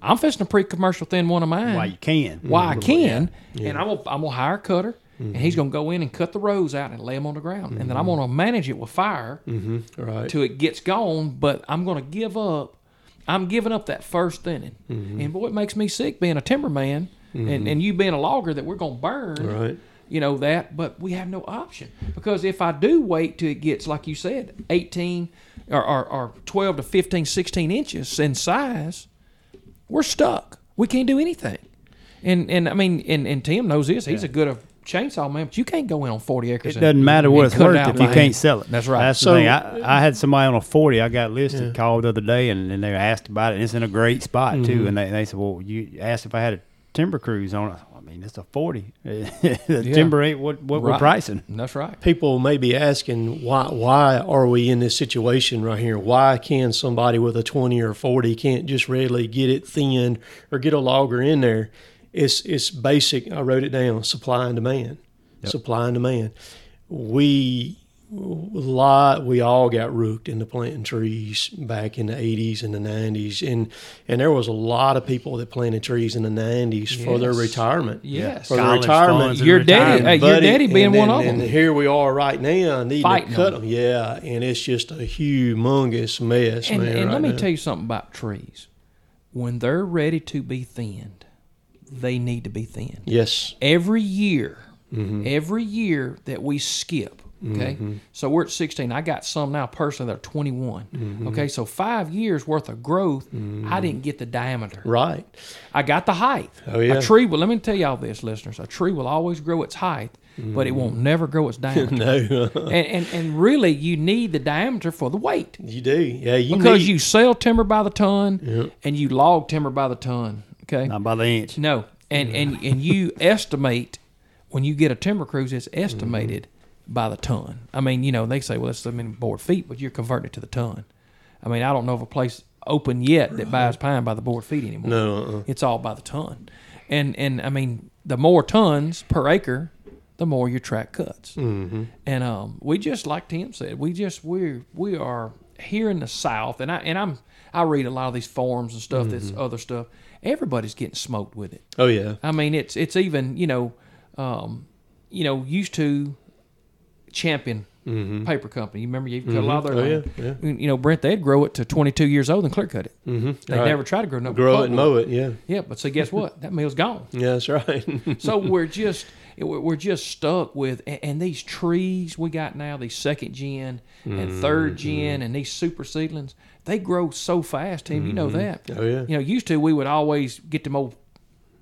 Speaker 2: I'm fixing to pre-commercial thin one of mine.
Speaker 1: Why you can.
Speaker 2: Why I mm-hmm. can, and I'm gonna, I'm gonna hire a cutter, and he's gonna go in and cut the rows out and lay them on the ground, and then I'm mm-hmm. gonna manage it with fire mm-hmm.
Speaker 3: right.
Speaker 2: till it gets gone. But I'm gonna give up. I'm giving up that first thinning, and boy, it makes me sick being a timberman, and and you being a logger that we're gonna burn.
Speaker 3: Right.
Speaker 2: You know that, but we have no option because if I do wait till it gets like you said, 18 or, or, or 12 to 15, 16 inches in size, we're stuck. We can't do anything. And and I mean, and, and Tim knows this. He's a good a chainsaw man, but you can't go in on 40 acres.
Speaker 1: It
Speaker 2: and-
Speaker 1: doesn't matter what it's
Speaker 2: cut it
Speaker 1: worth if you
Speaker 2: by
Speaker 1: can't sell it.
Speaker 2: That's right.
Speaker 1: That's
Speaker 3: So-
Speaker 1: the thing. I, I had somebody on a forty. I got listed. Called the other day, and, and they asked about it. And it's in a great spot
Speaker 2: Mm-hmm.
Speaker 1: too. And they, they said, "Well, you asked if I had a timber cruise on it." I mean, it's a forty. the timber ain't what what we're pricing.
Speaker 2: That's right.
Speaker 3: People may be asking why why are we in this situation right here? Why can somebody with a twenty or forty can't just readily get it thinned or get a logger in there? It's it's basic. I wrote it down: supply and demand. Supply and demand. We lot we all got rooked into planting trees back in the 80s and the 90s and and there was a lot of people that planted trees in the 90s for their retirement
Speaker 2: Yes.
Speaker 3: for their retirement
Speaker 1: and
Speaker 2: Your daddy, hey, your daddy being
Speaker 3: and
Speaker 2: one
Speaker 3: then-
Speaker 2: of them.
Speaker 3: And here we are right now, needing
Speaker 2: Fighting
Speaker 3: to cut
Speaker 2: them.
Speaker 3: them. Yeah, and it's just a humongous mess,
Speaker 2: And,
Speaker 3: man.
Speaker 2: and
Speaker 3: right
Speaker 2: let me
Speaker 3: now.
Speaker 2: tell you something about trees. When they're ready to be thinned, they need to be thinned.
Speaker 3: Yes.
Speaker 2: Every year,
Speaker 3: Mm-hmm.
Speaker 2: every year that we skip, Okay, mm-hmm. so we're at 16. I got some now personally that are 21. Mm-hmm. Okay, so five years worth of growth. I mm-hmm. didn't get the diameter.
Speaker 3: Right.
Speaker 2: I got the height.
Speaker 3: Oh, yeah.
Speaker 2: A tree will. Let me tell y'all this, listeners. A tree will always grow its height, but it won't never grow its diameter.
Speaker 3: No,
Speaker 2: and, and and really, you need the diameter for the weight
Speaker 3: you do. Yeah, you
Speaker 2: because
Speaker 3: need,
Speaker 2: you sell timber by the ton and you log timber by the ton. Okay.
Speaker 1: Not by the inch.
Speaker 2: No, and and and you estimate when you get a timber cruise, it's estimated by the ton. I mean, you know, they say, well, it's so many board feet, but you're converting it to the ton. I mean, I don't know of a place open yet that buys pine by the board feet anymore.
Speaker 3: No, uh-uh.
Speaker 2: it's all by the ton, and and I mean, the more tons per acre, the more your track cuts.
Speaker 3: Mm-hmm.
Speaker 2: And um, we just like Tim said, we just we we are here in the South, and I and I'm I read a lot of these forums and stuff. That's other stuff. Everybody's getting smoked with it.
Speaker 3: Oh yeah.
Speaker 2: I mean, it's it's even you know, um, you know, used to Champion Paper Company. You remember you cut a lot of their
Speaker 3: Oh, yeah, yeah.
Speaker 2: You know, Brent, they'd grow it to 22 years old and clear cut it. Mm-hmm. They
Speaker 3: Right.
Speaker 2: never try to grow no
Speaker 3: Grow it and mow it. Yeah.
Speaker 2: Yeah, but so guess what? That mill's gone.
Speaker 3: Yeah, that's right.
Speaker 2: So we're just we're just stuck with and, these trees we got now, these second gen and third
Speaker 3: Mm-hmm.
Speaker 2: gen, and these super seedlings. They grow so fast, Tim. You know that.
Speaker 3: Oh, yeah.
Speaker 2: You know, used to we would always get them old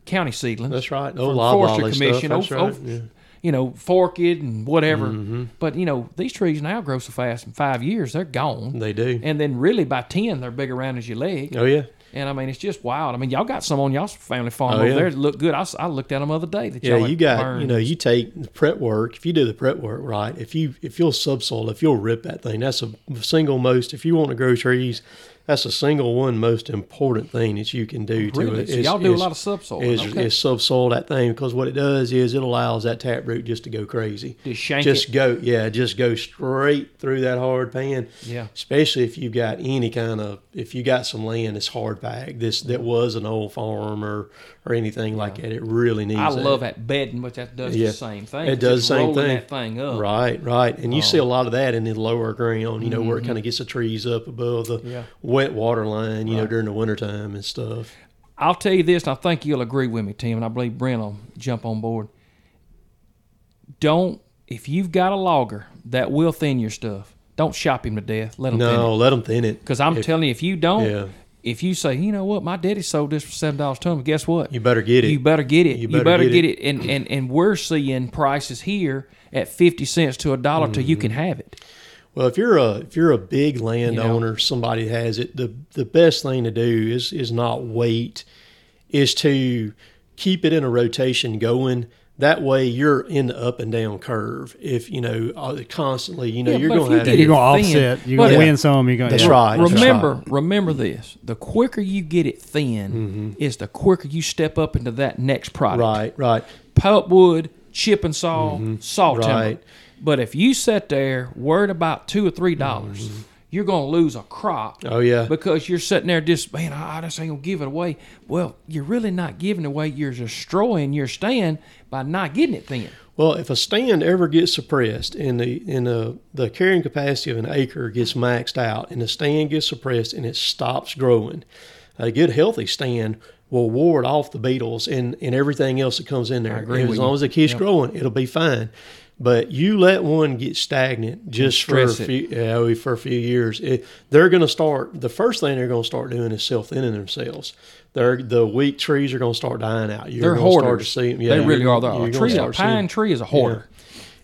Speaker 2: county seedlings.
Speaker 3: That's right. Oh,
Speaker 2: Forestry Commission,
Speaker 3: stuff. That's
Speaker 2: oh,
Speaker 3: right.
Speaker 2: oh,
Speaker 3: yeah.
Speaker 2: You know, forked and whatever.
Speaker 3: Mm-hmm.
Speaker 2: But you know, these trees now grow so fast. In five years, they're gone.
Speaker 3: They do.
Speaker 2: And then really by ten, they're big around as your leg.
Speaker 3: Oh yeah.
Speaker 2: And I mean, it's just wild. I mean, y'all got some on y'all's family farm
Speaker 3: Oh,
Speaker 2: over
Speaker 3: yeah.
Speaker 2: there that look good. I looked at them the other day. That
Speaker 3: Yeah, you got
Speaker 2: burned.
Speaker 3: you know you take the prep work. If you do the prep work right, if you if you'll subsoil, if you'll rip that thing, that's a single most. If you want to grow trees, that's the single one most important thing that you can do to
Speaker 2: Really?
Speaker 3: it.
Speaker 2: So
Speaker 3: is-
Speaker 2: y'all do a lot of subsoil.
Speaker 3: Is,
Speaker 2: okay.
Speaker 3: is subsoil that thing because what it does is it allows that taproot just to go crazy.
Speaker 2: Just shank
Speaker 3: just
Speaker 2: it.
Speaker 3: go yeah, just go straight through that hard pan.
Speaker 2: Yeah.
Speaker 3: Especially if you've got any kind of if you got some land that's hard packed, this that was an old farm or or anything like that. It really needs.
Speaker 2: I
Speaker 3: that.
Speaker 2: love that bedding, but that does
Speaker 3: Yeah.
Speaker 2: the same thing.
Speaker 3: It does the same thing.
Speaker 2: That thing up.
Speaker 3: Right, right. And you see a lot of that in the lower ground, you know, where it kind of gets the trees up above the
Speaker 2: Mm-hmm. Yeah.
Speaker 3: Wet water line, you know, during the wintertime and stuff.
Speaker 2: I'll tell you this, and I think you'll agree with me, Tim, and I believe Brent will jump on board. Don't if you've got a logger that will thin your stuff, don't shop him to death. Let him thin it.
Speaker 3: No, let them thin it.
Speaker 2: Because I'm
Speaker 3: If-
Speaker 2: telling you, if you don't,
Speaker 3: Yeah.
Speaker 2: if you say, you know what, my daddy sold this for seven dollars a ton, but guess what?
Speaker 3: You better get it.
Speaker 2: You better get it. You
Speaker 3: You
Speaker 2: better,
Speaker 3: better
Speaker 2: get,
Speaker 3: get
Speaker 2: it. And, and and we're seeing prices here at fifty cents to a dollar till you mm-hmm. can have it.
Speaker 3: Well, if you're a if you're a big landowner, somebody has it. The the best thing to do is is not wait, is to keep it in a rotation going. That way, you're in the up and down curve. If you know uh, constantly, you know
Speaker 2: Yeah,
Speaker 3: you're going
Speaker 2: you
Speaker 3: to have
Speaker 1: You're gonna offset. You're gonna win some. You're gonna.
Speaker 3: That's
Speaker 1: yeah.
Speaker 3: right. that's
Speaker 2: remember,
Speaker 3: right.
Speaker 2: remember this: the quicker you get it thin, is the quicker you step up into that next product.
Speaker 3: Right, right.
Speaker 2: Pulpwood, chip and saw, saw timber.
Speaker 3: Mm-hmm. Right.
Speaker 2: But if you sit there worried about two or three dollars, you're going to lose a crop.
Speaker 3: Mm-hmm. Oh yeah.
Speaker 2: Because you're sitting there just, man, I I just ain't gonna give it away. Well, you're really not giving it away. You're destroying your stand by not getting it thin.
Speaker 3: Well, if a stand ever gets suppressed and the and the, the carrying capacity of an acre gets maxed out and the stand gets suppressed and it stops growing, a good healthy stand will ward off the beetles and, and everything else that comes in there. as long
Speaker 2: you.
Speaker 3: as it keeps growing, it'll be fine. But you let one get stagnant just for a few yeah, oh, for a few years, it, they're going to start. The first thing they're going to start doing is self thinning themselves. They're the weak trees are going to start dying out. You're
Speaker 2: They're
Speaker 3: gonna start
Speaker 2: hoarders.
Speaker 3: to see 'em. Yeah,
Speaker 2: they really
Speaker 3: you're- The
Speaker 2: A tree, a
Speaker 3: start seeing 'em.
Speaker 2: pine tree is a hoarder.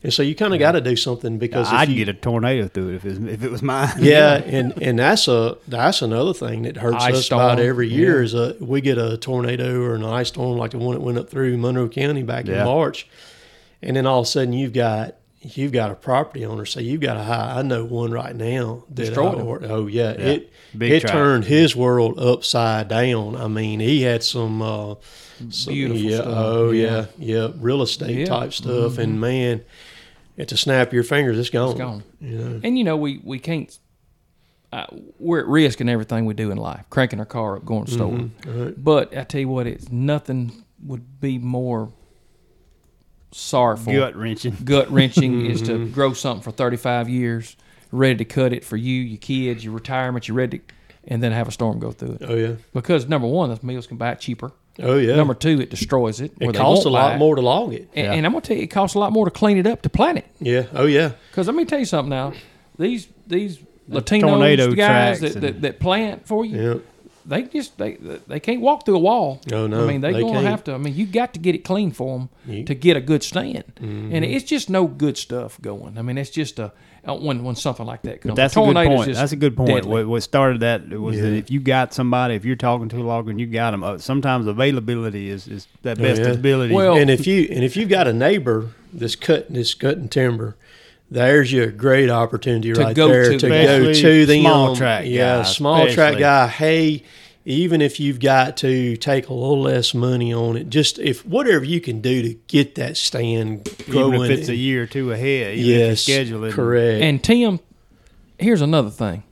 Speaker 3: And so you kind of got to do something because if
Speaker 1: I'd
Speaker 3: you,
Speaker 1: get a tornado through it if it was, if it was mine.
Speaker 3: yeah, and and that's a that's another thing that hurts
Speaker 2: Ice
Speaker 3: us about every year
Speaker 2: yeah.
Speaker 3: is a we get a tornado or an ice storm like the one that went up through Monroe County back
Speaker 1: Yeah.
Speaker 3: in March, and then all of a sudden you've got you've got a property owner say you've got a high. I know one right now that
Speaker 2: Destroyed
Speaker 3: I- or- oh yeah, it
Speaker 1: Big
Speaker 3: it
Speaker 1: track.
Speaker 3: turned his world upside down. I mean he had some. Uh, some-
Speaker 2: Beautiful
Speaker 3: yeah,
Speaker 2: stuff.
Speaker 3: Oh
Speaker 2: Yeah.
Speaker 3: yeah, yeah, real estate
Speaker 2: Yeah. Mm-hmm.
Speaker 3: type stuff, and man, at the snap of your fingers, it's gone.
Speaker 2: It's gone.
Speaker 3: You know?
Speaker 2: And you know, we we can't. Uh, we're at risk in everything we do in life, cranking our car up, going to store.
Speaker 3: right.
Speaker 2: But I tell you what, it's nothing would be more sorrowful,
Speaker 1: Gut wrenching.
Speaker 2: gut wrenching is to mm-hmm. grow something for 35 years, ready to cut it for you, your kids, your retirement, you're ready, to, and then have a storm go through it.
Speaker 3: Oh yeah.
Speaker 2: Because number one, those meals can buy it cheaper.
Speaker 3: Oh yeah.
Speaker 2: Number two, it destroys it.
Speaker 3: it costs a lot more to log it.
Speaker 2: And, and I'm gonna tell you, it costs a lot more to clean it up to plant it.
Speaker 3: Yeah. Oh yeah.
Speaker 2: Because let me tell you something now. These these Latinos, the guys that, that, that plant for you,
Speaker 3: Yeah.
Speaker 2: They just they they can't walk through a wall.
Speaker 3: Oh, no,
Speaker 2: I mean they,
Speaker 3: they
Speaker 2: gonna
Speaker 3: can't.
Speaker 2: have to. I mean you got to get it clean for them
Speaker 3: You-
Speaker 2: to get a good stand,
Speaker 3: Mm-hmm.
Speaker 2: and it's just no good stuff going. I mean it's just a uh, when when something like that comes.
Speaker 1: That's a good point. That's a good point. What, what started that was that if you got somebody, if you're talking to a logger and you got them, uh, sometimes availability is, is that
Speaker 3: Oh,
Speaker 1: best
Speaker 3: yeah.
Speaker 1: ability.
Speaker 2: Well-
Speaker 3: and if you and if you've got a neighbor that's cutting this cutting timber, there's your great opportunity
Speaker 2: To
Speaker 3: right there
Speaker 2: to
Speaker 3: to
Speaker 2: them.
Speaker 3: go
Speaker 1: Especially
Speaker 3: to them.
Speaker 1: small track
Speaker 3: yeah,
Speaker 1: guy,
Speaker 3: small track guy. Hey, even if you've got to take a little less money on it, just if whatever you can do to get that stand growing.
Speaker 1: even if it's a year or two ahead, even
Speaker 3: yes,
Speaker 1: if you schedule it.
Speaker 3: correct.
Speaker 2: And Tim, here's another thing.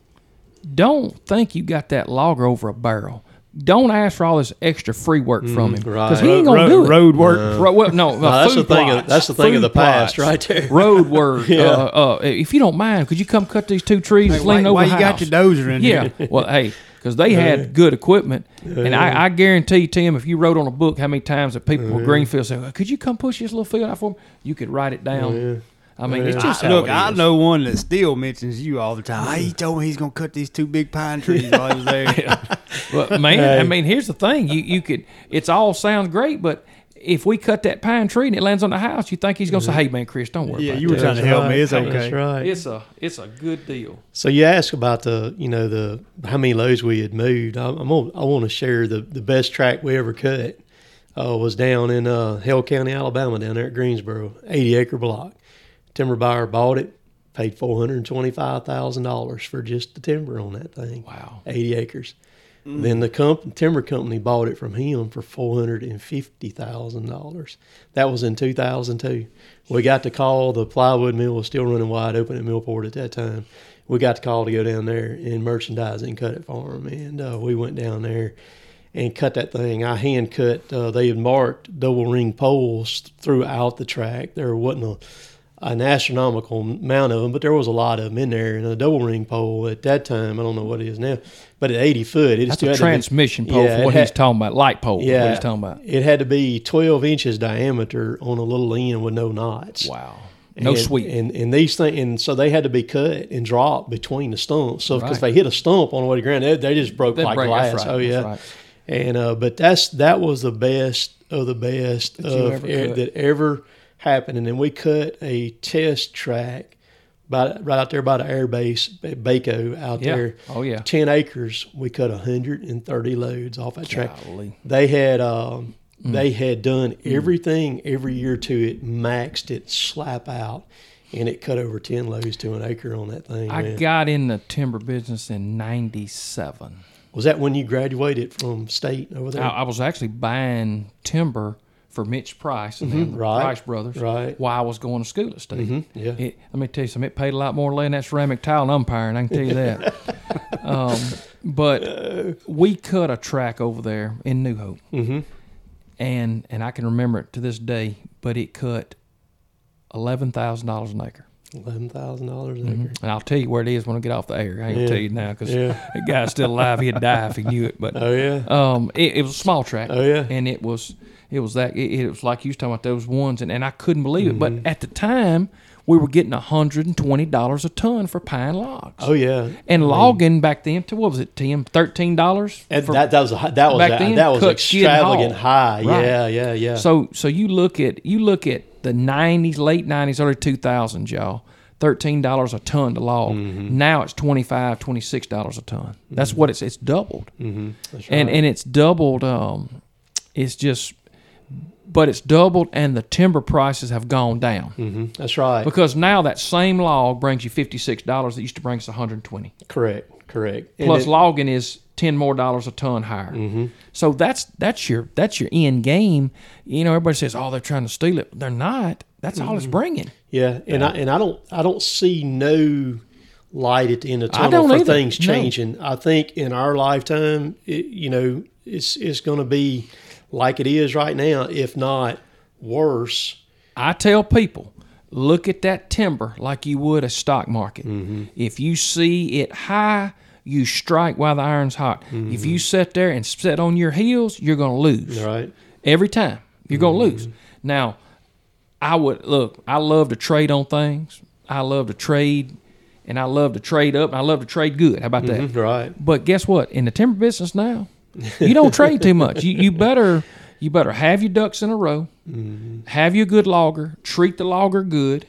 Speaker 2: Don't think you got that logger over a barrel. Don't ask for all this extra free work from him because
Speaker 3: right.
Speaker 2: he ain't gonna do it.
Speaker 1: road work.
Speaker 2: Ro- well, no, uh,
Speaker 3: that's
Speaker 2: food
Speaker 3: the thing of-
Speaker 2: plots.
Speaker 3: that's the thing of
Speaker 2: Food
Speaker 3: the past
Speaker 2: plots.
Speaker 3: right there.
Speaker 2: Road work.
Speaker 3: Yeah.
Speaker 2: uh, uh, if you don't mind, could you come cut these two trees that's
Speaker 1: why
Speaker 2: leaning over
Speaker 1: why
Speaker 2: the
Speaker 1: you got
Speaker 2: house?
Speaker 1: your dozer in
Speaker 2: Yeah.
Speaker 1: here?
Speaker 2: Well, hey, because they had good equipment, and I, I guarantee Tim, if you wrote on a book how many times that people with Greenfield said, "Could you come push this little field out for me?" You could write it down. I mean, it's just
Speaker 1: I,
Speaker 2: how
Speaker 1: look,
Speaker 2: it
Speaker 1: I
Speaker 2: is.
Speaker 1: know one that still mentions you all the time. Hey, he told me he's gonna cut these two big pine trees while he was there.
Speaker 2: But man, I mean, here's the thing: you you could. It's all sounds great, but if we cut that pine tree and it lands on the house, you think he's gonna say, "Hey, man, Chris, don't worry about it.
Speaker 1: Yeah,
Speaker 2: about
Speaker 1: you were
Speaker 2: that."
Speaker 1: trying to help me. It's okay.
Speaker 3: That's right.
Speaker 2: It's a it's a good deal.
Speaker 3: So you asked about the, you know, the how many loads we had moved. I, I'm gonna, I want to share the the best track we ever cut. Uh, was down in uh, Hale County, Alabama, down there at Greensboro, 80 acre block. Timber buyer bought it, paid four hundred twenty five thousand dollars for just the timber on that thing.
Speaker 2: Wow.
Speaker 3: 80 acres. Then the comp- timber company bought it from him for four hundred and fifty thousand dollars. That was in two thousand two. We got to call the plywood mill was still running wide open at Millport at that time. We got the call to go down there and merchandise and cut it for them, and uh, we went down there and cut that thing. I hand cut. Uh, they had marked double ring poles throughout the track. There wasn't a an astronomical amount of them, but there was a lot of them in there. And a double ring pole at that time, I don't know what it is now, but at 80 foot, it
Speaker 2: That's a
Speaker 3: to be-
Speaker 2: transmission pole
Speaker 3: Yeah,
Speaker 2: for what
Speaker 3: had-
Speaker 2: he's talking about. Light pole.
Speaker 3: Yeah,
Speaker 2: what he's talking about.
Speaker 3: It had to be 12 inches diameter on a little end with no knots.
Speaker 2: Wow. No
Speaker 3: and,
Speaker 2: sweep.
Speaker 3: And and these things, and so they had to be cut and dropped between the stumps. So because
Speaker 2: Right.
Speaker 3: they hit a stump on the way to ground, they, they just broke
Speaker 2: They
Speaker 3: like
Speaker 2: break-
Speaker 3: glass.
Speaker 2: right,
Speaker 3: Oh yeah.
Speaker 2: right.
Speaker 3: And uh, but that's that was the best of the best
Speaker 2: That
Speaker 3: of
Speaker 2: ever
Speaker 3: that ever happened. And then we cut a test track by, right out there by the air base, Ba- Baco out
Speaker 2: Yeah.
Speaker 3: there.
Speaker 2: Oh yeah.
Speaker 3: 10 acres. We cut 130 loads off that track.
Speaker 2: Golly.
Speaker 3: They had um,
Speaker 2: Mm.
Speaker 3: they had done everything every year to it, maxed it, slap out, and it cut over 10 loads to an acre on that thing.
Speaker 2: I
Speaker 3: man.
Speaker 2: got in the timber business in '97.
Speaker 3: Was that when you graduated from state over there?
Speaker 2: I, I was actually buying timber for Mitch Price and the
Speaker 3: Mm-hmm. Right,
Speaker 2: Price brothers,
Speaker 3: right.
Speaker 2: while I was going to school at State.
Speaker 3: Mhm, yeah.
Speaker 2: It, let me tell you something. It paid a lot more laying that ceramic tile and umpiring. I can tell you that. um, but we cut a track over there in New Hope,
Speaker 3: mm-hmm.
Speaker 2: and and I can remember it to this day. But it cut eleven thousand dollars an acre.
Speaker 3: Eleven thousand dollars an
Speaker 2: Mhm.
Speaker 3: acre.
Speaker 2: And I'll tell you where it is when I get off the air. I ain't
Speaker 3: Yeah.
Speaker 2: tell you now because
Speaker 3: Yeah.
Speaker 2: that guy's still alive. He'd die if he knew it. But
Speaker 3: Oh yeah.
Speaker 2: um, it, it was a small track.
Speaker 3: Oh yeah.
Speaker 2: and it was it was that it, it was like you was talking about those ones, and, and I couldn't believe it.
Speaker 3: Mm-hmm.
Speaker 2: But at the time, we were getting hundred and twenty dollars a ton for pine logs.
Speaker 3: Oh yeah.
Speaker 2: And logging back then, to what was it, Tim? Thirteen dollars.
Speaker 3: And that that was a, that was
Speaker 2: back
Speaker 3: that,
Speaker 2: then,
Speaker 3: that was
Speaker 2: cut, skid, and
Speaker 3: extravagant high.
Speaker 2: Right.
Speaker 3: Yeah, yeah, yeah.
Speaker 2: So so you look at you look at the nineties, late nineties, early two thousands, y'all. Thirteen dollars a ton to log.
Speaker 3: Mm-hmm.
Speaker 2: Now it's $25, 26 dollars a ton. That's what it's it's doubled.
Speaker 3: mm-hmm. That's right.
Speaker 2: and and it's doubled. Um, it's just, but it's doubled, and the timber prices have gone down
Speaker 3: hmm That's right.
Speaker 2: because now that same log brings you fifty six dollars that used to bring us one hundred twenty.
Speaker 3: Correct. Correct.
Speaker 2: Plus
Speaker 3: it-
Speaker 2: logging is ten more dollars a ton higher. So that's that's your that's your end game. You know, everybody says, "Oh, they're trying to steal it." They're not. That's all it's bringing.
Speaker 3: Yeah, and I and I don't I don't see no light at the end of the tunnel for
Speaker 2: either.
Speaker 3: things
Speaker 2: No.
Speaker 3: changing. I think in our lifetime, it, you know, it's it's going to be like it is right now, if not worse.
Speaker 2: I tell people, look at that timber like you would a stock market.
Speaker 3: Mm-hmm.
Speaker 2: If you see it high, You strike while the iron's hot. If you mm-hmm. sit there and sit on your heels, you're going to lose
Speaker 3: Right.
Speaker 2: every time. You're gonna mm-hmm. lose. Now, I would look. I love to trade on things. I love to trade, and I love to trade up. And I love to trade good. How about that?
Speaker 3: Mhm, Right.
Speaker 2: But guess what? In the timber business now, you don't trade too much. You, you better you better have your ducks in a row. Mm-hmm. Have your good logger. Treat the logger good.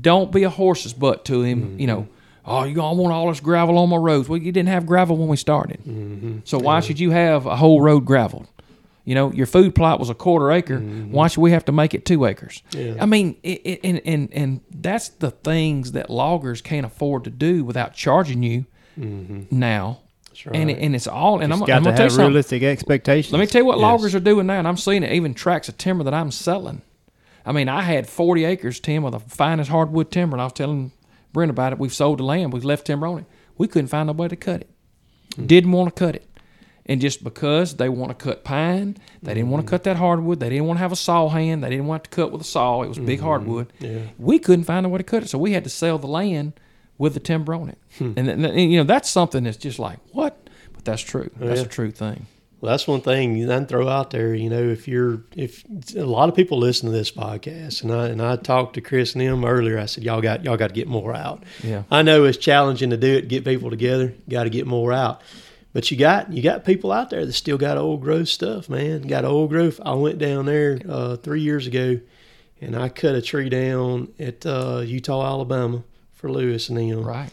Speaker 2: Don't be a horse's butt to him. You know. Oh, you gonna want all this gravel on my roads? Well, you didn't have gravel when we started. So why should you have a whole road graveled? You know, your food plot was a quarter acre. Why should we have to make it two acres?
Speaker 3: Yeah.
Speaker 2: I mean, it, it, and, and and that's the things that loggers can't afford to do without charging you now.
Speaker 3: Right.
Speaker 2: And it, and it's all. And I'm,
Speaker 1: Just
Speaker 2: I'm
Speaker 1: got
Speaker 2: gonna
Speaker 1: to
Speaker 2: tell you
Speaker 1: have
Speaker 2: something.
Speaker 1: realistic expectations.
Speaker 2: Let me tell you what
Speaker 3: Yes.
Speaker 2: loggers are doing now, and I'm seeing it even tracks of timber that I'm selling. I mean, I had 40 acres, Tim, of the finest hardwood timber, and I was telling Brent about it. We've sold the land, we've left timber on it. We couldn't find nobody to cut it. Didn't want to cut it. And just because they want to cut pine, they didn't want to mm. cut that hardwood. They didn't want to have a saw hand. They didn't want to cut with a saw. It was big mm-hmm. hardwood.
Speaker 3: Yeah.
Speaker 2: We couldn't find a way to cut it, so we had to sell the land with the timber on it. Hmm. And, then- and, you know that's something that's just like what, but that's true. That's
Speaker 3: Yeah.
Speaker 2: a true thing.
Speaker 3: Well, that's one thing you can throw out there. You know, if you're if a lot of people listen to this podcast, and I and I talked to Chris and them earlier. I said y'all got y'all got to get more out.
Speaker 2: Yeah.
Speaker 3: I know it's challenging to do it, get people together. Got to get more out. But you got you got people out there that still got old growth stuff, man. Got old growth. I went down there uh, three years ago, and I cut a tree down at uh, Uriah, Alabama, for Lewis and them
Speaker 2: Right.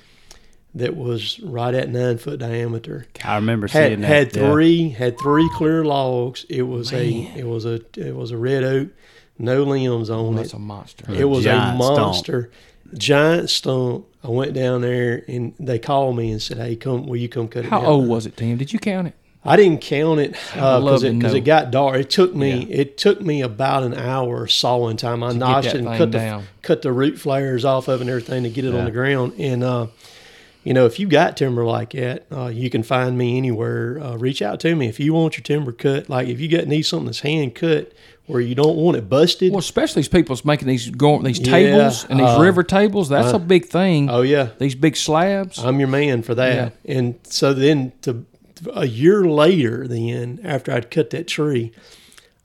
Speaker 3: That was right at nine foot diameter
Speaker 1: I remember seeing that.
Speaker 3: had
Speaker 1: yeah.
Speaker 3: three had three clear logs. It was
Speaker 2: Man.
Speaker 3: a it was a it was a red oak, no limbs on
Speaker 2: That's
Speaker 3: it.
Speaker 2: That's a monster.
Speaker 1: Yeah.
Speaker 3: It was a
Speaker 1: giant stump.
Speaker 3: monster, giant stump. I went down there and they called me and said, "Hey, come, will you come cut it
Speaker 2: How
Speaker 3: down?"
Speaker 2: old was it, Tim? Did you count it?
Speaker 3: I didn't count it because
Speaker 2: to
Speaker 3: it, 'cause
Speaker 2: know.
Speaker 3: it got dark. It took me
Speaker 2: Yeah.
Speaker 3: it took me about an hour sawing time. I
Speaker 2: get
Speaker 3: notched it and
Speaker 2: thing
Speaker 3: cut the
Speaker 2: down.
Speaker 3: cut the root flares off of and everything to get it
Speaker 1: Yeah.
Speaker 3: on the ground. And uh, you know, if you got timber like that, uh, you can find me anywhere. Uh, reach out to me if you want your timber cut. Like if you got need something that's hand cut where you don't want it busted.
Speaker 2: Well, especially as people's making these going these
Speaker 3: Yeah,
Speaker 2: tables and these
Speaker 3: uh,
Speaker 2: river tables. That's
Speaker 3: uh,
Speaker 2: a big thing.
Speaker 3: oh yeah,
Speaker 2: these big slabs.
Speaker 3: I'm your man for that. And so then to a year later, then after I'd cut that tree,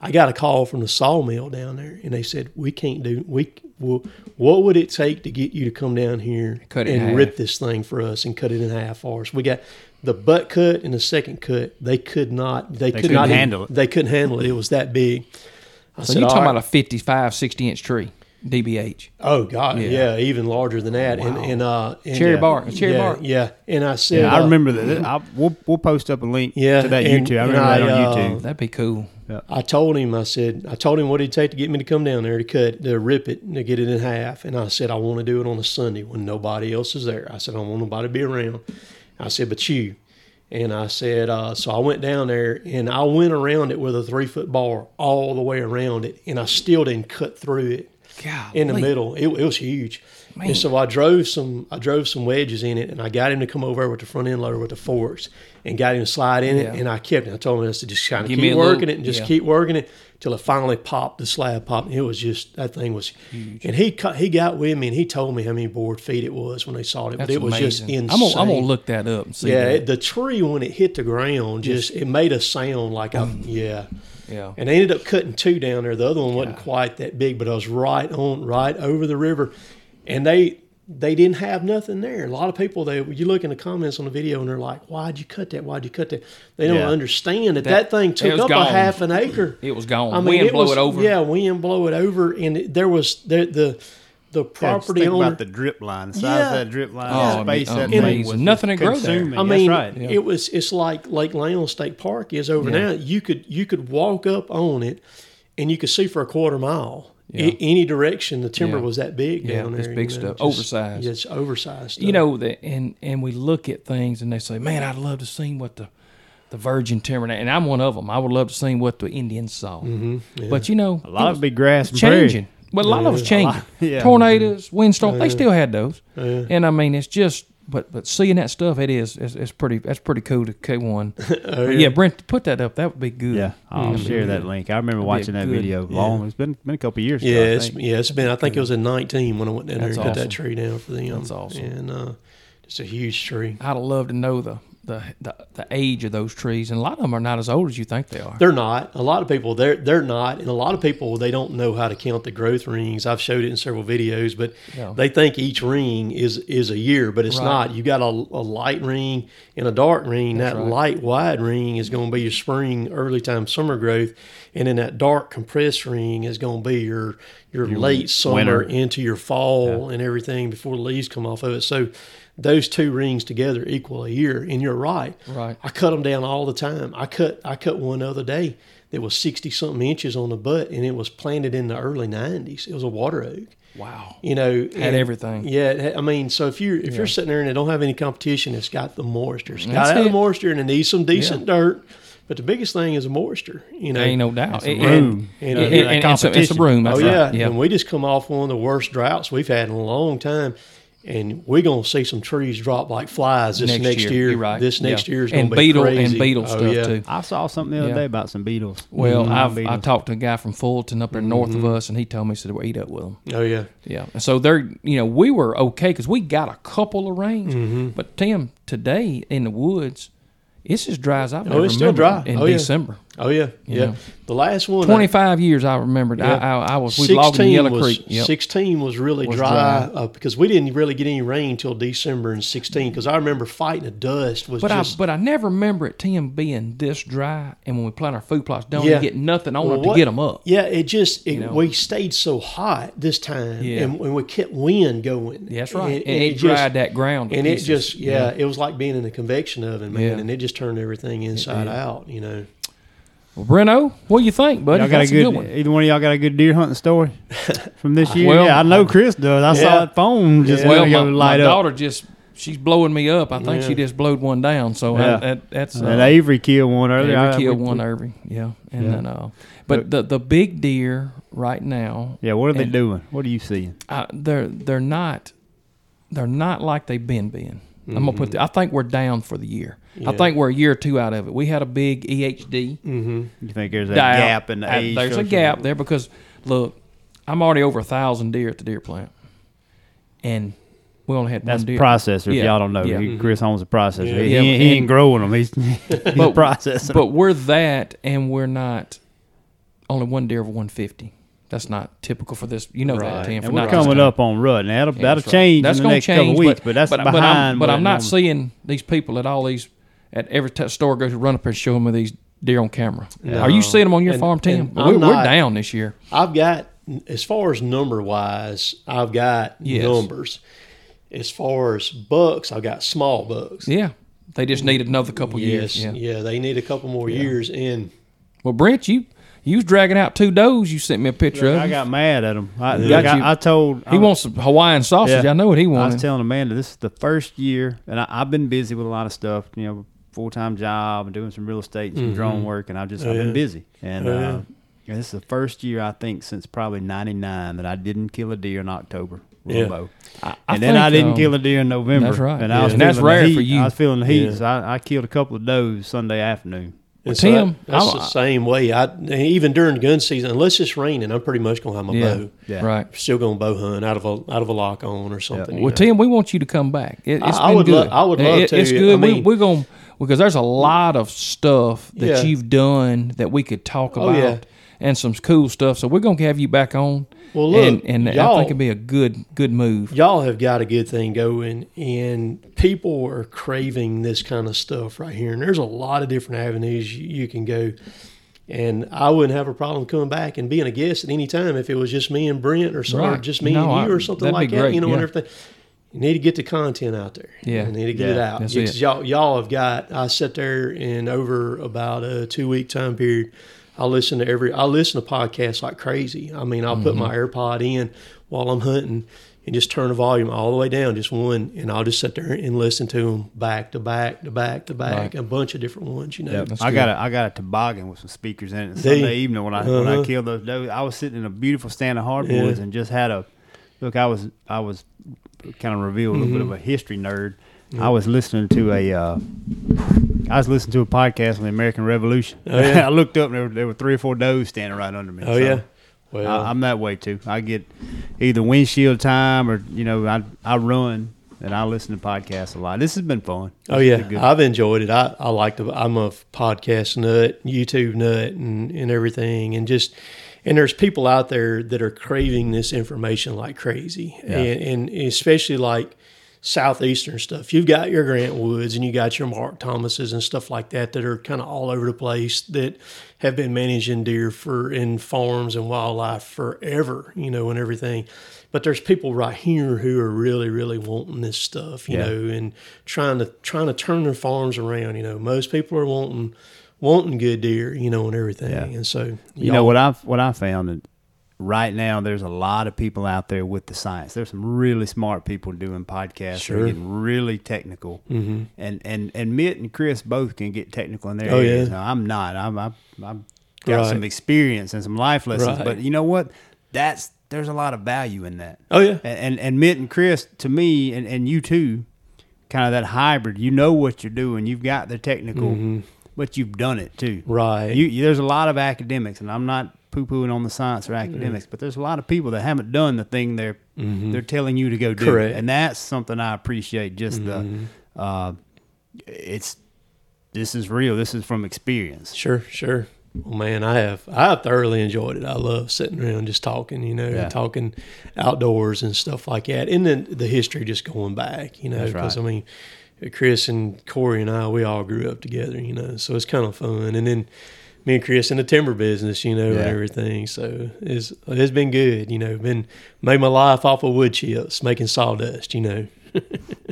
Speaker 3: I got a call from the sawmill down there, and they said we can't do we. Well, what would it take to get you to come down here
Speaker 2: Cut
Speaker 3: and rip this thing for us and cut it in half for us? We got the butt cut and the second cut. They could not. They, could
Speaker 1: couldn't
Speaker 3: not
Speaker 1: handle it.
Speaker 3: They couldn't handle it. It was that big. I
Speaker 2: so
Speaker 3: said,
Speaker 2: you're talking
Speaker 3: right."
Speaker 2: about a 55, 60 inch tree, DBH.
Speaker 3: Oh God,
Speaker 2: Yeah.
Speaker 3: yeah, even larger than that. And
Speaker 2: Wow.
Speaker 3: and uh, and,
Speaker 2: Cherry
Speaker 3: yeah,
Speaker 2: bark, a cherry
Speaker 3: yeah,
Speaker 2: bark.
Speaker 3: Yeah, and I said,
Speaker 1: Yeah, I
Speaker 3: uh,
Speaker 1: remember that. I, we'll, we'll post up a link
Speaker 3: Yeah,
Speaker 1: to that
Speaker 3: and-
Speaker 1: YouTube. I
Speaker 3: and
Speaker 1: remember that
Speaker 3: I,
Speaker 1: on
Speaker 3: uh,
Speaker 1: YouTube.
Speaker 2: That'd be cool.
Speaker 3: I told him, I said, I told him what it'd take to get me to come down there to cut, to rip it, to get it in half. And I said, I want to do it on a Sunday when nobody else is there. I said, I don't want nobody to be around. I said, but you. And I said, uh, so I went down there and I went around it with a three foot bar all the way around it. And I still didn't cut through it
Speaker 2: God,
Speaker 3: in the middle. It, it was huge.
Speaker 2: Man.
Speaker 3: And so I drove some I drove some wedges in it and I got him to come over with the front end loader with the forks and got him to slide in
Speaker 2: Yeah.
Speaker 3: it and I kept it. I told him to just kind of
Speaker 2: Give
Speaker 3: keep
Speaker 2: a little-
Speaker 3: working it and just
Speaker 2: yeah.
Speaker 3: keep working it till it finally popped. The slab popped. And it was just that thing was huge. And he cut, he got with me and he told me how many board feet it was when they saw it.
Speaker 2: That's
Speaker 3: but it was just insane.
Speaker 2: I'm gonna, I'm gonna look that up and see.
Speaker 3: yeah, it, the tree when it hit the ground just it made a sound like a mm. yeah.
Speaker 2: Yeah.
Speaker 3: And they ended up cutting two down there. The other one wasn't quite that big, but I was right on, right over the river, and they they didn't have nothing there. A lot of people they you look in the comments on the video and they're like, "Why'd you cut that? Why'd you cut that?" They don't
Speaker 1: Yeah.
Speaker 3: understand that
Speaker 2: That-
Speaker 3: that, thing took up
Speaker 2: gone.
Speaker 3: a half an acre.
Speaker 2: It was gone.
Speaker 3: I mean,
Speaker 2: Wind
Speaker 3: it
Speaker 2: blow
Speaker 3: was,
Speaker 2: it over.
Speaker 3: Yeah, wind blow it over, and it, there was the the the
Speaker 1: Yeah, just
Speaker 3: property
Speaker 1: think
Speaker 3: owner.
Speaker 1: about the drip line, the size
Speaker 3: Yeah.
Speaker 1: of that drip line,
Speaker 2: Oh,
Speaker 1: the
Speaker 2: it'd be
Speaker 1: space that
Speaker 2: amazing.
Speaker 1: thing was
Speaker 2: Nothing to grow there.
Speaker 3: I mean,
Speaker 1: That's right.
Speaker 3: it was it's like Lake Lurleen State Park is over
Speaker 2: Yeah.
Speaker 3: now. You could you could walk up on it, and you could see for a quarter mile.
Speaker 2: Yeah.
Speaker 3: A- any direction, the timber
Speaker 2: Yeah.
Speaker 3: was that big
Speaker 2: Yeah,
Speaker 3: down there.
Speaker 2: it's big
Speaker 3: you know,
Speaker 2: stuff. Oversized.
Speaker 3: Yeah, it's oversized.
Speaker 2: you know that and and we look at things and they say man i'd love to see what the the virgin timber and i'm one of them i would love to see what the indians saw
Speaker 3: Mm-hmm.
Speaker 2: but you know
Speaker 1: a lot of it be grass
Speaker 2: changing
Speaker 1: prairie.
Speaker 2: But a lot of it's changing
Speaker 1: yeah.
Speaker 2: tornadoes windstorms they still had those
Speaker 3: Yeah.
Speaker 2: and i mean it's just but but seeing that stuff it is it's, it's pretty that's pretty cool to k one
Speaker 3: Oh,
Speaker 2: yeah. brent put that up that would be good
Speaker 1: Yeah, I'll share that link. I remember
Speaker 2: That'd
Speaker 1: watching that
Speaker 2: good-
Speaker 1: video long. It's been been a couple years.
Speaker 3: Yeah,
Speaker 1: I
Speaker 3: it's yeah, it's been. I think it was in nineteen when I went down there
Speaker 2: That's
Speaker 3: and cut that tree down for them.
Speaker 2: That's awesome.
Speaker 3: And uh, It's a huge tree.
Speaker 2: I'd love to know the, the the the age of those trees, and a lot of them are not as old as you think they are.
Speaker 3: They're not. A lot of people they're they're not, and a lot of people they don't know how to count the growth rings. I've showed it in several videos, but
Speaker 2: Yeah.
Speaker 3: they think each ring is is a year, but it's
Speaker 2: Right.
Speaker 3: not. You got a, a light ring and a dark ring.
Speaker 2: That's
Speaker 3: that
Speaker 2: right.
Speaker 3: light wide ring is going to be your spring, early time summer growth, and then that dark compressed ring is going to be your your, late summer
Speaker 1: winter.
Speaker 3: into your fall and everything before the leaves come off of it. So. Those two rings together equal a year, and you're right.
Speaker 2: Right.
Speaker 3: I cut them down all the time. I cut I cut one other day that was sixty something inches on the butt, and it was planted in the early nineties. It was a water oak.
Speaker 2: Wow.
Speaker 3: You know,
Speaker 2: Had
Speaker 3: and-
Speaker 2: everything.
Speaker 3: Yeah, I mean, so if you're if
Speaker 2: Yeah.
Speaker 3: you're sitting there and it don't have any competition, it's got the moisture. It's got
Speaker 2: That's
Speaker 3: the
Speaker 2: it.
Speaker 3: moisture, and it needs some decent dirt. But the biggest thing is the moisture. You know,
Speaker 2: Ain't no doubt.
Speaker 1: some
Speaker 2: And-
Speaker 1: room.
Speaker 3: And-
Speaker 2: and-
Speaker 3: and-
Speaker 2: and- and it's, a, it's a room.
Speaker 3: Oh yeah,
Speaker 2: right. yeah.
Speaker 3: and we just come off one of the worst droughts we've had in a long time, and we're gonna see some trees drop like flies this
Speaker 2: Next
Speaker 3: next,
Speaker 2: year,
Speaker 3: year.
Speaker 2: you're right.
Speaker 3: This next
Speaker 2: Yeah.
Speaker 3: year is
Speaker 2: And
Speaker 3: gonna be
Speaker 2: beetle- and beetle
Speaker 3: Oh,
Speaker 2: stuff,
Speaker 3: yeah.
Speaker 2: too.
Speaker 1: I saw something the other
Speaker 2: Yeah.
Speaker 1: day about some beetles.
Speaker 2: Well,
Speaker 1: Mhm.
Speaker 2: I've I talked to a guy from Fulton up there north
Speaker 3: Mm-hmm.
Speaker 2: of us, and he told me he said we'll eat up with them.
Speaker 3: Oh yeah.
Speaker 2: Yeah, and so they're you know we were okay because we got a couple of rains,
Speaker 3: Mm-hmm.
Speaker 2: but Tim today in the woods, it's as dry as I've
Speaker 3: Oh,
Speaker 2: ever
Speaker 3: it's still dry.
Speaker 2: in
Speaker 3: Oh.
Speaker 2: December.
Speaker 3: Oh yeah, yeah.
Speaker 2: know.
Speaker 3: The last one,
Speaker 2: Twenty five years I remembered. I,
Speaker 3: Yeah.
Speaker 2: I, I was we logged in Yellow
Speaker 3: was,
Speaker 2: Creek. Yep.
Speaker 3: Sixteen was really
Speaker 2: Was
Speaker 3: dry,
Speaker 2: dry.
Speaker 3: Uh, because we didn't really get any rain until December in sixteen. Because I remember fighting the dust was
Speaker 2: But I but I never remember it Tim being this dry, and when we plant our food plots, don't
Speaker 3: Yeah.
Speaker 2: get nothing on
Speaker 3: Well,
Speaker 2: it to
Speaker 3: what-
Speaker 2: get them up.
Speaker 3: Yeah, it just it,
Speaker 2: know?
Speaker 3: we stayed so hot this time,
Speaker 2: Yeah.
Speaker 3: and, and we kept wind going.
Speaker 2: Yeah, that's right, and,
Speaker 3: And,
Speaker 2: it,
Speaker 3: just-
Speaker 2: dried that ground.
Speaker 3: and it just yeah, it was like being in a convection oven, man, and it just turned everything inside out. You know,
Speaker 2: Well, Breno, what do you think, buddy?
Speaker 1: Y'all got a
Speaker 2: That's
Speaker 1: good,
Speaker 2: one.
Speaker 1: either one of y'all got a good deer hunting story from this year?
Speaker 2: Well,
Speaker 1: yeah, I know Chris does. I
Speaker 3: Yeah.
Speaker 1: saw that phone just
Speaker 3: Yeah.
Speaker 2: Well,
Speaker 1: well,
Speaker 2: my,
Speaker 1: go
Speaker 2: my
Speaker 1: up.
Speaker 2: daughter just she's blowing me up. I think
Speaker 3: Yeah.
Speaker 2: she just blowed one down. So
Speaker 1: Yeah.
Speaker 2: I, that, that's uh,
Speaker 1: and Avery killed one earlier.
Speaker 2: Avery
Speaker 1: I-
Speaker 2: killed one Irving. Yeah, and
Speaker 1: Yeah.
Speaker 2: then uh, but the the big deer right now,
Speaker 1: Yeah, what are they doing? What are you seeing?
Speaker 2: uh, they're they're not they're not like they've been being. I'm gonna put. The, I think we're down for the year. I think we're a year or two out of it. We had a big EHD
Speaker 3: mm-hmm.
Speaker 1: You think there's a
Speaker 2: die
Speaker 1: gap in the
Speaker 2: Uh,
Speaker 1: age?
Speaker 2: There's a
Speaker 1: structure?
Speaker 2: gap there because look, I'm already over a thousand deer at the deer plant, and we only had
Speaker 1: That's
Speaker 2: one deer.
Speaker 1: processor. If y'all don't know,
Speaker 2: yeah.
Speaker 1: He- Chris owns a processor.
Speaker 3: Yeah.
Speaker 1: He,
Speaker 2: Yeah,
Speaker 1: he ain't- he ain't growing them. He's, he's
Speaker 2: But-
Speaker 1: processing.
Speaker 2: But we're that, and we're not only one deer over 150. That's not typical for this. You know that,
Speaker 3: Right.
Speaker 2: Tim.
Speaker 1: And we're
Speaker 2: not
Speaker 1: coming up on rut. Now that'll,
Speaker 2: Yeah,
Speaker 1: that'll
Speaker 2: that's right.
Speaker 1: change
Speaker 2: That's
Speaker 1: in the
Speaker 2: gonna
Speaker 1: next couple
Speaker 2: change,
Speaker 1: weeks,
Speaker 2: but,
Speaker 1: but, that's
Speaker 2: but,
Speaker 1: behind.
Speaker 2: But I'm, but I'm
Speaker 1: it
Speaker 2: not
Speaker 1: normally-
Speaker 2: seeing these people at all these at every t- store goes to run up and show them these deer on camera. Are you seeing them on your
Speaker 3: And-
Speaker 2: farm, Tim? We're, we're down this year.
Speaker 3: I've got as far as number wise, I've got
Speaker 2: Yes.
Speaker 3: numbers. As far as bucks, I've got small bucks.
Speaker 2: Yeah, they just need another couple
Speaker 3: Yes,
Speaker 2: years. Yeah.
Speaker 3: yeah, they need a couple more years. And
Speaker 2: Well, Brent, you you was dragging out two does. You sent me a picture of.
Speaker 1: I got mad at him. I,
Speaker 2: Got
Speaker 1: like. I, I told
Speaker 2: he wants some Hawaiian sausage.
Speaker 1: Yeah.
Speaker 2: I know what he wants.
Speaker 1: I was telling Amanda this is the first year, and I, I've been busy with a lot of stuff. You know, full time job and doing some real estate and some drone work, and I've just
Speaker 3: Oh,
Speaker 1: I've been
Speaker 3: yeah.
Speaker 1: busy. And
Speaker 3: Oh,
Speaker 1: uh,
Speaker 3: yeah.
Speaker 1: and this is the first year I think since probably '99 that I didn't kill a deer in October
Speaker 3: Yeah.
Speaker 1: bow.
Speaker 2: I, I
Speaker 1: And then I didn't
Speaker 2: um,
Speaker 1: kill a deer in November.
Speaker 2: that's right.
Speaker 1: And I was
Speaker 2: And that's rare
Speaker 1: heat.
Speaker 2: for you.
Speaker 1: I was feeling the heat,
Speaker 3: Yeah.
Speaker 1: so I, I killed a couple of does Sunday afternoon.
Speaker 3: And
Speaker 2: Tim,
Speaker 3: that- that's
Speaker 2: I-
Speaker 3: the same way. I even during gun season, unless it's raining, I'm pretty much gonna have my
Speaker 2: Yeah.
Speaker 3: bow.
Speaker 1: Yeah.
Speaker 2: Right.
Speaker 3: Still gonna bow hunt out of a out of a lock on or something. you
Speaker 2: Well,
Speaker 3: know.
Speaker 2: Tim, we want you to come back. It,
Speaker 3: I-
Speaker 2: it's
Speaker 3: I
Speaker 2: been
Speaker 3: would lo-
Speaker 2: good.
Speaker 3: I would love
Speaker 2: It-
Speaker 3: to.
Speaker 2: It's
Speaker 3: I
Speaker 2: good.
Speaker 3: mean-
Speaker 2: we, we're going because there's a lot of stuff that
Speaker 3: Yeah.
Speaker 2: you've done that we could talk
Speaker 3: Oh,
Speaker 2: about,
Speaker 3: yeah.
Speaker 2: and some cool stuff. So we're gonna have you back on.
Speaker 3: Well, look,
Speaker 2: and, and I think it'd be a good good move.
Speaker 3: y'all have got a good thing going and people are craving this kind of stuff right here and there's a lot of different avenues you, can go and i wouldn't have a problem coming back and being a guest at any time if it was just me and brent or, some, or just me
Speaker 2: No,
Speaker 3: and you or something like that
Speaker 2: great,
Speaker 3: you know
Speaker 2: yeah.
Speaker 3: and everything you need to get the content out there
Speaker 2: Yeah.
Speaker 3: you need to get it out
Speaker 2: it.
Speaker 3: y'all y'all have got i sat there in over about a two week time period I listen to every. I listen to podcasts like crazy. I mean, I'll put my
Speaker 2: Mm-hmm.
Speaker 3: AirPod in while I'm hunting and just turn the volume all the way down, just one, and I'll just sit there and listen to them back to back to back to back,
Speaker 2: Right.
Speaker 3: a bunch of different ones. You know,
Speaker 2: That's
Speaker 1: I
Speaker 2: good.
Speaker 1: got a I got a toboggan with some speakers in it.
Speaker 3: Do
Speaker 1: Sunday
Speaker 3: you?
Speaker 1: evening when I when I
Speaker 3: Uh-huh.
Speaker 1: killed those does, I was sitting in a beautiful stand of hardwoods
Speaker 3: Yeah.
Speaker 1: and just had a look. I was I was kind of revealed a little bit
Speaker 3: Mm-hmm.
Speaker 1: of a history nerd. I was listening to a uh, I was listening to a podcast on the American Revolution.
Speaker 3: Oh, yeah?
Speaker 1: I looked up and there were, there were three or four does standing right under me.
Speaker 3: Oh
Speaker 1: So
Speaker 3: yeah. Well,
Speaker 1: I, I'm that way too. I get either windshield time or you know I I run and I listen to podcasts a lot. This has been fun.
Speaker 3: Oh
Speaker 1: This has
Speaker 3: yeah. I've enjoyed it. I, I like to. I'm a podcast nut, YouTube nut, and and everything, and just and there's people out there that are craving this information like crazy,
Speaker 1: Yeah.
Speaker 3: and, and especially like southeastern stuff. You've got your Grant Woods and you got your Mark Thomases and stuff like that that are kind of all over the place that have been managing deer for in farms and wildlife forever, you know, and everything. But there's people right here who are really, really wanting this stuff, you
Speaker 1: Yeah.
Speaker 3: know, and trying to trying to turn their farms around. You know, most people are wanting wanting good deer, you know, and everything.
Speaker 1: Yeah.
Speaker 3: And so
Speaker 1: You know what I've what I found that right now there's a lot of people out there with the science. There's some really smart people doing podcasts.
Speaker 3: Sure.
Speaker 1: Getting really technical. Mm-hmm. And and and Mitt and Chris both can get technical in their
Speaker 3: Oh,
Speaker 1: areas.
Speaker 3: yeah.
Speaker 1: I'm not. I'm I've, I've got
Speaker 3: Right.
Speaker 1: some experience and some life lessons.
Speaker 3: Right.
Speaker 1: But you know what? That's there's a lot of value in that.
Speaker 3: Oh yeah.
Speaker 1: And and, and Mitt and Chris to me and, and you too, kind of that hybrid. You know what you're doing. You've got the technical, but you've done it too.
Speaker 3: Mm-hmm. Right.
Speaker 1: You, you- there's a lot of academics, and I'm not poo pooing on the science or academics, but there's a lot of people that haven't done the thing they're they're telling you to go do,
Speaker 3: Mm-hmm. Correct. Mm-hmm.
Speaker 1: and that's something I appreciate. Just the, uh, it's this is real. This is from experience.
Speaker 3: Sure, sure. Well, man, I have I have thoroughly enjoyed it. I love sitting around just talking, you know,
Speaker 1: Yeah.
Speaker 3: talking outdoors and stuff like that, and then the history just going back, you know, because
Speaker 1: right.
Speaker 3: I mean, Chris and Corey and I, we all grew up together, you know, so it's kind of fun. And then me and Chris in the timber business, you know,
Speaker 1: Yeah.
Speaker 3: and everything. So it's it's been good, you know, been made my life off of wood chips, making sawdust, you know.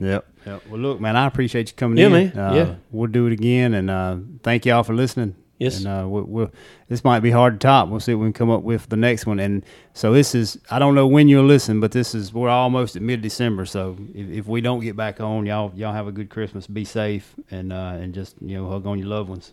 Speaker 1: Yep. Yep. Well, look, man, I appreciate you coming
Speaker 3: Yeah,
Speaker 1: in.
Speaker 3: man.
Speaker 1: Uh,
Speaker 3: Yeah.
Speaker 1: We'll do it again, and uh, thank y'all for listening.
Speaker 3: Yes.
Speaker 1: And uh, we'll, we'll, this might be hard to top. We'll see what we can come up with the next one. And so this is, I don't know when you'll listen, but this is, we're almost at mid December. So if, if we don't get back on, y'all, y'all have a good Christmas. Be safe and, uh, and just, you know, hug on your loved ones.